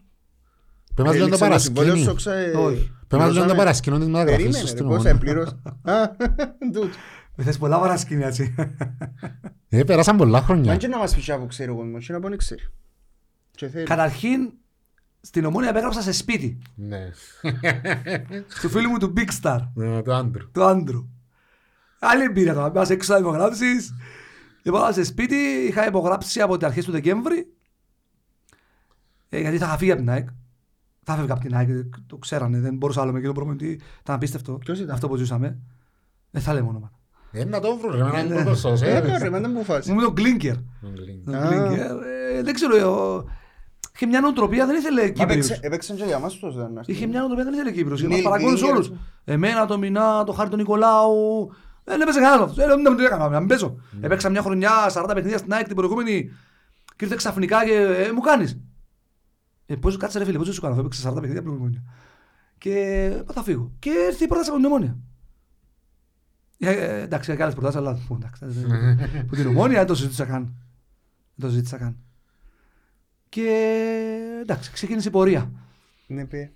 Πες μας λίγο το έληξε το συμβόλαιο παρασκήνιο. στο ξα- Όχι. Πες μας λίγο το πληρώσαμε. παρασκήνιο της μεταγραφής σου Περίμενε στην ρε, πόσα Ομόνια. επλήρωσε. Α, τούτο. Με θες πολλά παρασκήνια έτσι. Ε, πέρασαν πολλά Αν χρόνια. και να μας πεις που ξέρει ο κόσμος, και να πω να ξέρει. Και θέλει. Καταρχήν στην Ομόνια επέγραψα σε σπίτι. Ναι. Του φίλου μου του Big Star. Ναι, Το άντρου. του άντρου. Άλλη εμπειρία τώρα. Πας έξω να υπογράψεις. Λοιπόν, σε σπίτι είχα υπογράψει από τις αρχές του Δεκέμβρη. Ε, γιατί θα είχα φύγει από την ΑΕΚ. Θα έφευγα από την ΑΕΚ, το ξέρανε, δεν μπορούσα άλλο με εκείνο προπονητή. Ήταν απίστευτο. Ποιος ήταν; Αυτό που ζούσαμε. Δεν θα λέμε όνομα. Ε, να το βρω ρε, με έναν Ναι. τρόπο σως, Ε, ε. τώρα, ρε, μα δεν μου φάσει. Μου είπε τον Κλίνκερ. Τον Κλίνκ. Τον Α. Κλίνκερ. Ε, Δεν ξέρω. ε, Είχε μια νοοτροπία, δεν ήθελε Μα Κύπριους. έπαιξε- Έπαιξαν και για μας τους δεν έρθει. Είχε μια νοοτροπία, δεν ήθελε Κύπριους. Μας Νίλ παρακολούθησε Κλίνκερ, όλους. ας Εμένα, τον Μινά, τον Χάρη τον Νικολάου. Ε, Δεν έπαιζε κανένας αυτός. Ε, Δεν δεν έκανα, να μην παίζω. Έπαιξα μια χρονιά, 40 παιχνίδια στην ΑΕΚ την προηγούμενη και ήρθε ξαφνικά και ε, μου κάνεις. Ε, πώς, κάτσε ρε φίλε, πώς δεν σου κάνω, αφού έπαιξα 40 παιχνίδια προηγούμενη. Και «Μα θα φύγω. Και ήρθε η πρόταση από την Ομόνια. Ε, ε, εντάξει, είχα άλλες προτάσεις, αλλά πω, εντάξει, ε, που την Ομόνια δεν το συζήτησα καν. Δεν το συζήτησα καν. Και εντάξει, ξεκίνησε η πορεία. Ναι, πει.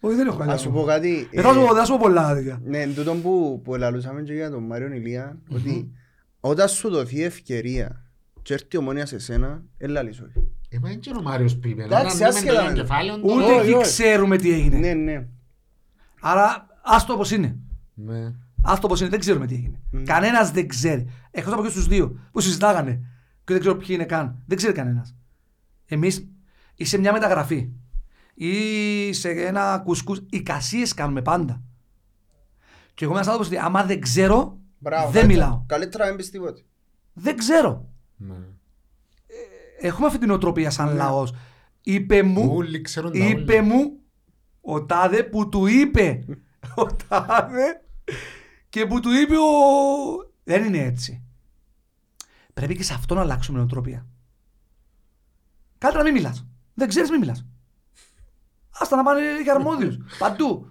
Όχι, δεν έχω καλή Ας σου πω κάτι. Ε, θα σου ε, πω, θα σου πω πολλά τέτοια. Ναι, τούτο που, που ελαλούσαμε και για τον Μάριον Ηλία, ότι όταν σου δοθεί ευκαιρία και έρθει η ομόνια σε σένα, έλα λύσω. Ε, μα είναι και ο Μάριος που είπε. Εντάξει, να άσχετα δούμε με το το. κεφάλαιο του. Ούτε όχι, εκεί όχι. ξέρουμε τι έγινε. Ναι, ναι. Άρα, άστο όπως είναι. Ναι. Άστο όπως είναι, δεν ξέρουμε τι έγινε. Mm. Κανένας δεν ξέρει. Εκτός από και στους δύο που συζητάγανε και δεν ξέρω ποιοι είναι καν. Δεν ξέρει κανένας. Εμείς είσαι μια μεταγραφή ή σε ένα κουσκούς. Οι κασίες κάνουμε πάντα. Και εγώ είμαι ένας άνθρωπος ότι άμα δεν ξέρω, Μπράβο. δεν καλύτερα- μιλάω. Καλύτερα να μην πεις τίποτε. Δεν ξέρω. Ναι. Έχουμε αυτή την οτροπία σαν λαός. Είπε μου, Όλοι ξέρουν τα είπε όλα. μου ο τάδε που του είπε ο τάδε και που του είπε ο... Δεν είναι έτσι. Πρέπει και σε αυτό να αλλάξουμε νοοτροπία. Καλύτερα να μην μιλάς. Δεν ξέρεις μην μιλάς. Άστα να πάνε για αρμόδιους. Παντού.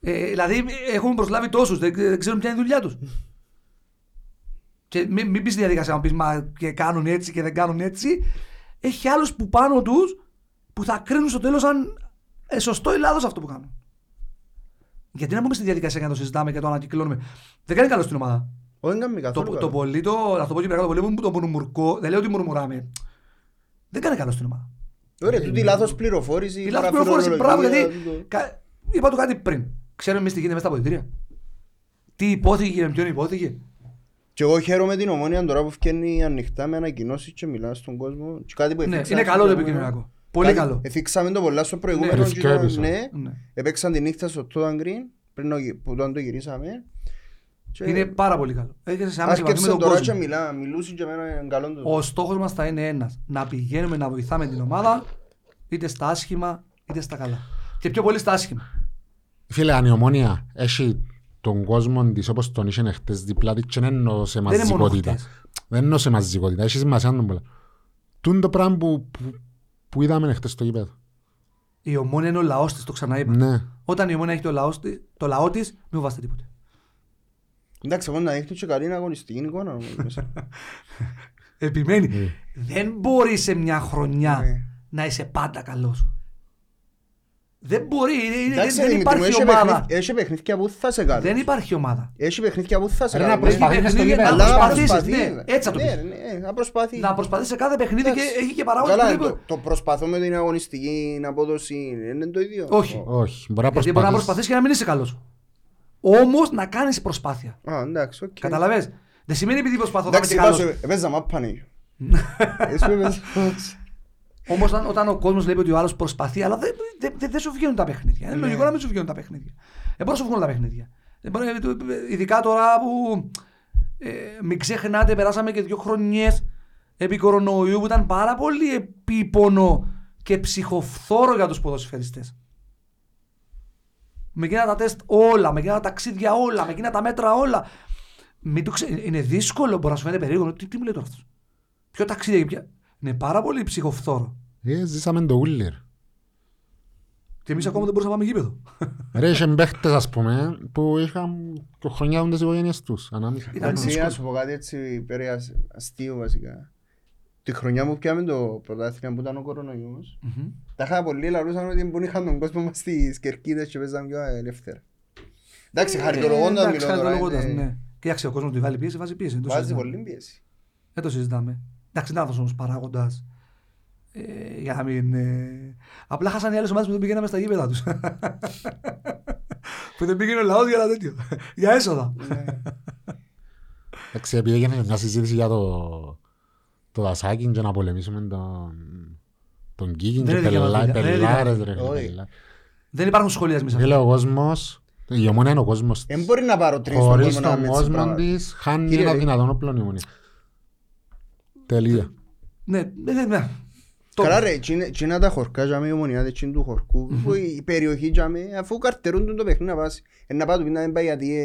Ε, δηλαδή έχουν προσλάβει τόσους, δεν, δεν ξέρουν ποια είναι η δουλειά τους. Και μην, μην πεις στη διαδικασία να πεις Μα και κάνουν έτσι και δεν κάνουν έτσι. Έχει άλλους που πάνω τους που θα κρίνουν στο τέλος αν ε, σωστό ή λάθος αυτό που κάνουν. Γιατί να μπούμε στη διαδικασία για να το συζητάμε και το ανακυκλώνουμε. Δεν κάνει καλό στην ομάδα. Όχι, δεν κάνει Το, καθόλου το καλό. πολύ το, να το πω και πέρα, το πολύ που το μουρμουρκό, δεν λέω ότι μουρμουράμε. Δεν κάνει καλό στην ομάδα. Ωραία, τούτη λάθος πληροφόρηση. Η λάθος πληροφόρηση, μπράβο, παραφιλολογία, γιατί τούτο. κα- είπα του κάτι πριν. Ξέρουμε εμείς τι γίνεται μέσα στα αποδητήρια. Τι υπόθηκε και με ποιον υπόθηκε. Και εγώ χαίρομαι την ομόνια τώρα που φτιάχνει ανοιχτά με ανακοινώσεις και μιλά στον κόσμο. Και κάτι που Ναι, εφήξαμε είναι στο καλό το προηγούμενο. επικοινωνιακό. Πολύ Κάτι- καλό. Εφήξαμε το πολλά στο προηγούμενο. Ναι. και Τελευταίο ήταν- επεισόδιο. Ναι, Ναι. έπαιξαν τη νύχτα στο Todan Green πριν το γυ- που όταν το γυρίσαμε. Και Είναι πάρα πολύ καλό. Έχεις σε άμεση επαφή με Άσκεψε τον τώρα και κόσμο. μιλά, μιλούσε και εμένα είναι καλό το. Ο στόχος μας θα είναι ένας. Να πηγαίνουμε να βοηθάμε την ομάδα είτε στα άσχημα είτε στα καλά. Και πιο πολύ στα άσχημα. Φίλε, αν η ομόνια έχει τον κόσμο της όπως τον είχε χτες δίπλα της και δεν εννοώ σε Δεν είναι μόνο μαζικότητα. χτες. Δεν εννοώ σε μαζικότητα, έχεις σημασία τον πολλά. Τούν το πράγμα που, που, που είδαμε χτες στο γήπεδο. Η ομόνια είναι ο λαός της, το ξαναείπα. Ναι. Όταν η ομόνια έχει το λαός, της- το λαό της, μην φοβάστε τίποτε. Εντάξει, εγώ να δείχνει και καλή αγωνιστική εικόνα. νομίζω, μέσα. Επιμένει. Ναι. Δεν μπορεί σε μια χρονιά Ναι. να είσαι πάντα καλός. Δεν μπορεί. είναι- είναι- Εντάξει, δεν Δημήτρη μου, υπάρχει έχει ομάδα. παιχνίδια- Έχει παιχνίδια που θα σε κάνουν. Δεν υπάρχει ομάδα. Έχει παιχνίδια που θα σε Ρε, να κάνουν. προσπαθείς Έχει στο παιχνίδια γήπεδο. να Αλλά να προσπαθήσεις, προσπαθεί. ναι. Έτσι θα το Ναι, πεις. ναι, να προσπαθεί. Να προσπαθείς σε κάθε παιχνίδι και Εντάξει. έχει και παράγοντες Καλά, που το, δεν- το προσπαθώ με την αγωνιστική απόδοση είναι το ίδιο. Όχι. Όχι, μπορεί να Γιατί μπορεί να προσπαθείς. προσπαθείς και να μην είσαι καλός. Όμως να κάνεις προσπάθεια. Α, εντάξει, οκ. Κατάλαβες; Δεν σημαίνει επειδή προσπαθώ να είμαι Εντάξει, και καλός. είπα σου, έπαιζα μάπα, ναι. Εσύ που έπαιζα. Όμως, όταν, όταν ο κόσμος βλέπει ότι ο άλλος προσπαθεί, αλλά δεν δε, δε, δεν σου βγαίνουν τα παιχνίδια. Είναι Ναι. λογικό να μην σου βγαίνουν τα παιχνίδια. Δεν μπορείς να σου βγουν τα παιχνίδια. Δεν μπορείς, ε, ειδικά τώρα που ε, μην ξεχνάτε, περάσαμε και δύο χρονιές επί κορονοϊού που ήταν πάρα πολύ επίπονο και ψυχοφθόρο για τους ποδοσφαιριστές. Με εκείνα τα τεστ όλα, με εκείνα τα ταξίδια όλα, με εκείνα τα μέτρα όλα. Μην το ξε... Είναι δύσκολο, μπορεί να σου φαίνεται περίεργο. Τι, τι μου λέει τώρα αυτός; Ποιο ταξίδι, ποια... Είναι πάρα πολύ ψυχοφθόρο. Ε, ζήσαμε το ούλερ. Και εμείς ακόμα δεν μπορούσαμε να πάμε γήπεδο. Ρε, είχε παίχτες ας πούμε που είχαν και χρονιά τις οικογένειες τους. Ανάμειχα. Ήταν Εντάξει, δύσκολο. να σου πω κάτι έτσι πέρα αστείο βασικά. Τη χρονιά μου πιάμε το πρωτάθλημα που ήταν ο κορονοϊός. Μμμ. Τα είχα πολύ λαρούσαν ότι δεν είχαν τον κόσμο μας στις κερκίδες και παίζαν πιο ελεύθερα. Εντάξει, χαριτολογώντας Ε, εντάξει, μιλώ τώρα. χαριτολογώντας, είναι- ναι. Κοίταξε, ο κόσμος του βάλει πίεση, βάζει πίεση. δεν το Βάζει συζητάμε. πολύ πίεση. Δεν το συζητάμε. Εντάξει, δεν είναι αυτό παράγοντας. Ε, για να μην. Ε... Απλά χάσαν οι άλλες ομάδες που δεν πήγαιναμε στα γήπεδα τους. που δεν πήγαινε ο λαός για ένα τέτοιο. για έσοδα. Ναι. Εντάξει, επειδή έγινε μια συζήτηση για το, το δασάκι και να πολεμήσουμε τον, τον Κίκιν Δεν και είναι δικιά μας πελά- δουλειά, δεν είναι πελάρες δικιά ρε. Όχι. πελάρες. δεν υπάρχουν σχολεία μέσα. Φίλε, ο κόσμος, η ομόνια είναι ο κόσμος Δεν της. μπορεί να πάρω τρεις στον Χωρίς κόσμο να τον κάνουμε έτσι κόσμο πράγματα. της, χάνει Κύριε, ένα ε, δυνατόν όπλο η ομόνια. Τελεία. Ναι, ναι, ναι, ναι. Το- Καλά ρε, εκείνα τα χορκά για η ομονία, εκείνη του χορκού, που η περιοχή για με, αφού καρτερούν τον το παιχνίδι να πάσει. Ε, να πάει του πει να δεν πάει γιατί...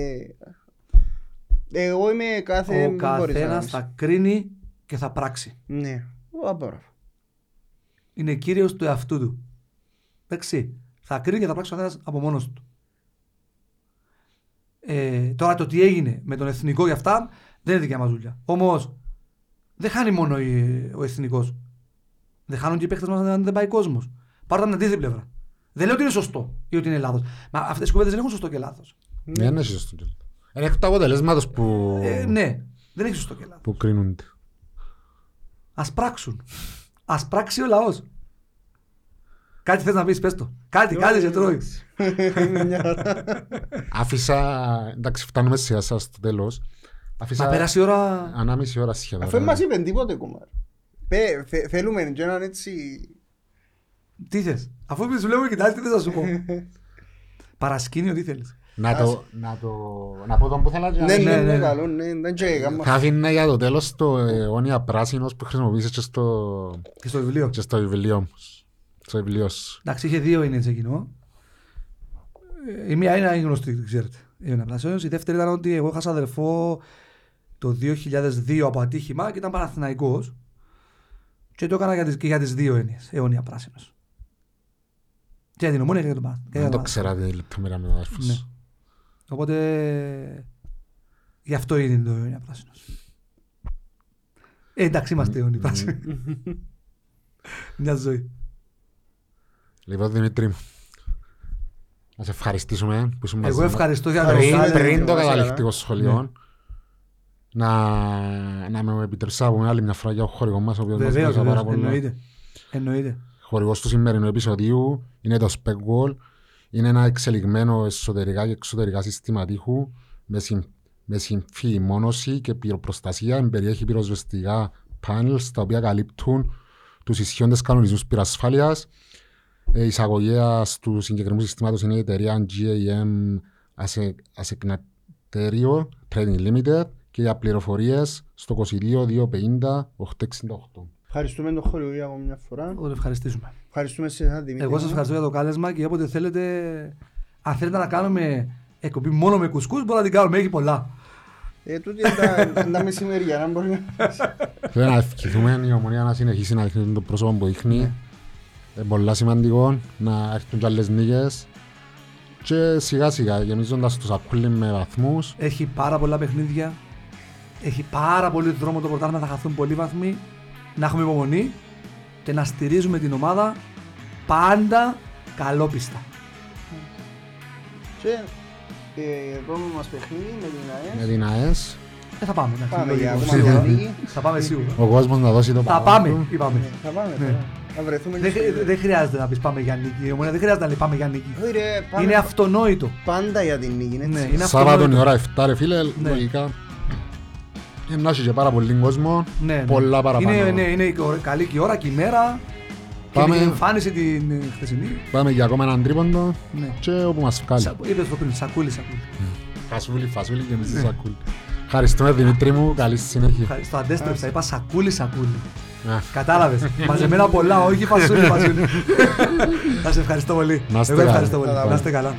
ε, Εγώ είμαι κάθε... Ο μην μπορείς να καθένα κάνεις. θα κρίνει και θα πράξει. Ναι, Ω, μπράβο. Είναι κύριος του εαυτού του. Εντάξει. Θα κρίνει και θα πράξει ο καθένας από μόνος του. Ε, τώρα το τι έγινε με τον εθνικό για αυτά δεν είναι δικιά μας δουλειά. Όμως δεν χάνει μόνο η- ο εθνικός. Δεν χάνουν και οι παίχτε μας αν δεν πάει κόσμος. Πάρω την αντίθετη πλευρά. Δεν λέω ότι είναι σωστό ή ότι είναι λάθος. Μα αυτές οι κουβέντες δεν έχουν σωστό και λάθος. Δεν είναι σωστό. Είναι εκ του αποτελέσματος που, Ε, ναι, δεν έχει σωστό και λάθος. που κρίνονται. Α πράξουν. Α πράξει ο λαός. Κάτι θες να πεις, πες το. Κάτι, κάτι σε τρώει. Μια χαρά. Άφησα, εντάξει φτάνουμε σιγά σας στο τέλος. Μα Άφησα πέρασε η ώρα. ανάμιση ώρα σχεδόν. Αφού δεν μας είπαν τίποτε ακόμα. Πε- θε- Θέλουμε και έναν έτσι... Τι θες; Αφού εμεί δουλεύουμε και τα άλλη, τι θε να σου πω. Παρασκήνιο, τι θέλεις; Να το, να το, να πω τον που θέλω Ναι, να ναι, ναι, ναι, ναι. καλό, ναι, δεν και έκαμα. Θα αφήνα για το τέλος το αιώνια πράσινος που χρησιμοποίησες και στο, Και στο βιβλίο. και στο βιβλίο μου. Στο βιβλίο σου. Εντάξει, είχε δύο είναι σε εκείνο. Ε, Η μία είναι γνωστή, ξέρετε. Η Ιωάννα Πλάσεως. Η δεύτερη ήταν ότι εγώ είχα αδερφό το 2002 από ατύχημα και ήταν Παναθηναϊκός. Και το έκανα για τις, και για τις δύο έννοιες. Αιώνια πράσινος. Και για την ομόνια και για τον Παναθηναϊκό. και για Δεν το τον ξέρατε η λεπτομέρεια με τον αδερφό Ναι. σου. Οπότε γι' αυτό είναι το αιώνια πράσινος. Ε, εντάξει, είμαστε αιώνιοι. πράσινοι. Μια ζωή. Λοιπόν, Δημήτρη μου, να σε ευχαριστήσουμε που ήσουν μαζί Εγώ μας. ευχαριστώ για το Πριν- πριν, ροσάλι. πριν το Μας καταληκτικό έλαβε. σχολείο να, να με επιτρέψει να πούμε άλλη μια φορά για ο χορηγό μας ο οποίος μας Βεβαίως, βοήθησε πάρα βεβαίως, πολύ. εννοείται. Εννοείται. χορηγός του σημερινού επεισοδίου είναι το Specwall. Είναι ένα εξελιγμένο εσωτερικά και εξωτερικά σύστημα τείχου με, συμ, με συμφή μόνωση και πυροπροστασία. Εμπεριέχει πυροσβεστικά πάνελ τα οποία καλύπτουν τους ισχύοντες κανονισμούς πυρασφάλειας. Ε, η εισαγωγέας του συγκεκριμένου συστήματος είναι η εταιρεία GAM Ασεκνατέριο Trading Limited και για πληροφορίες στο 22 250 868. Ευχαριστούμε τον χώριο για ακόμα μια φορά. Εγώ το ευχαριστήσουμε. Ευχαριστούμε σε εσάς Δημήτρη. Εγώ σας μου. ευχαριστώ για το κάλεσμα και όποτε θέλετε, αν θέλετε να κάνουμε εκπομπή μόνο με κουσκούς, μπορούμε να την κάνουμε, έχει πολλά. Ε, τούτη είναι τα- είναι τα μεσημέρια, να μπορεί να... Θέλω να ευχηθούμε η ομονία να συνεχίσει να δείχνει το πρόσωπο που δείχνει. Είναι πολλά σημαντικό να έρθουν και άλλες νίκες. Και σιγά σιγά γεμίζοντας το σακούλι με βαθμούς. Έχει πάρα πολλά παιχνίδια. Έχει πάρα πολύ δρόμο το πρωτάθλημα, θα χαθούν πολλοί βαθμοί. Να έχουμε υπομονή και να στηρίζουμε την ομάδα πάντα καλόπιστα. Και ε, επόμενο μας παιχνίδι με την Με ΑΕΣ. την ΑΕΣ. Ε, θα πάμε. εντάξει, Πάμε λογικό, για ακόμα σίγουρα. μια νίκη. Θα πάμε σίγουρα. Ο κόσμος να δώσει το Θα παρόν πάμε, του. είπαμε. Ε, Θα πάμε Ναι. τώρα. Να βρεθούμε Δεν, και χρει- στο- δεν χρειάζεται να πεις πάμε για νίκη. Η Ομόνια δεν χρειάζεται να λέει πάμε για νίκη. Όχι ρε, πάμε Είναι αυτονόητο. πάντα για την νίκη, έτσι. Ναι, είναι Σάββατον η αυτονόητο. ώρα 7 ρε φίλε, Ναι. λογικά. Ε, Να έχει και πάρα πολύ κόσμο. Ναι, ναι. Πολλά παραπάνω. Είναι, ναι, είναι η ωρα- καλή και η ώρα και η μέρα. Πάμε. Και η εμφάνιση την ε, χθεσινή. Πάμε για ακόμα έναν τρίποντο Ναι. και όπου μας βγάλει. Σα- Είπες το πριν, σακούλι, σακούλι. Φασούλη, φασούλη και εμείς σακούλι. Ευχαριστούμε Δημήτρη μου, καλή συνέχεια. Ευχαριστώ, αντέστρεψα, είπα σακούλι, σακούλι. Α, Κατάλαβες. Μαζεμένα πολλά, όχι φασούλι, φασούλι. Να σε ευχαριστώ πολύ. Να είστε Εγώ καλά. ευχαριστώ πολύ. Καλά, Να είστε καλά.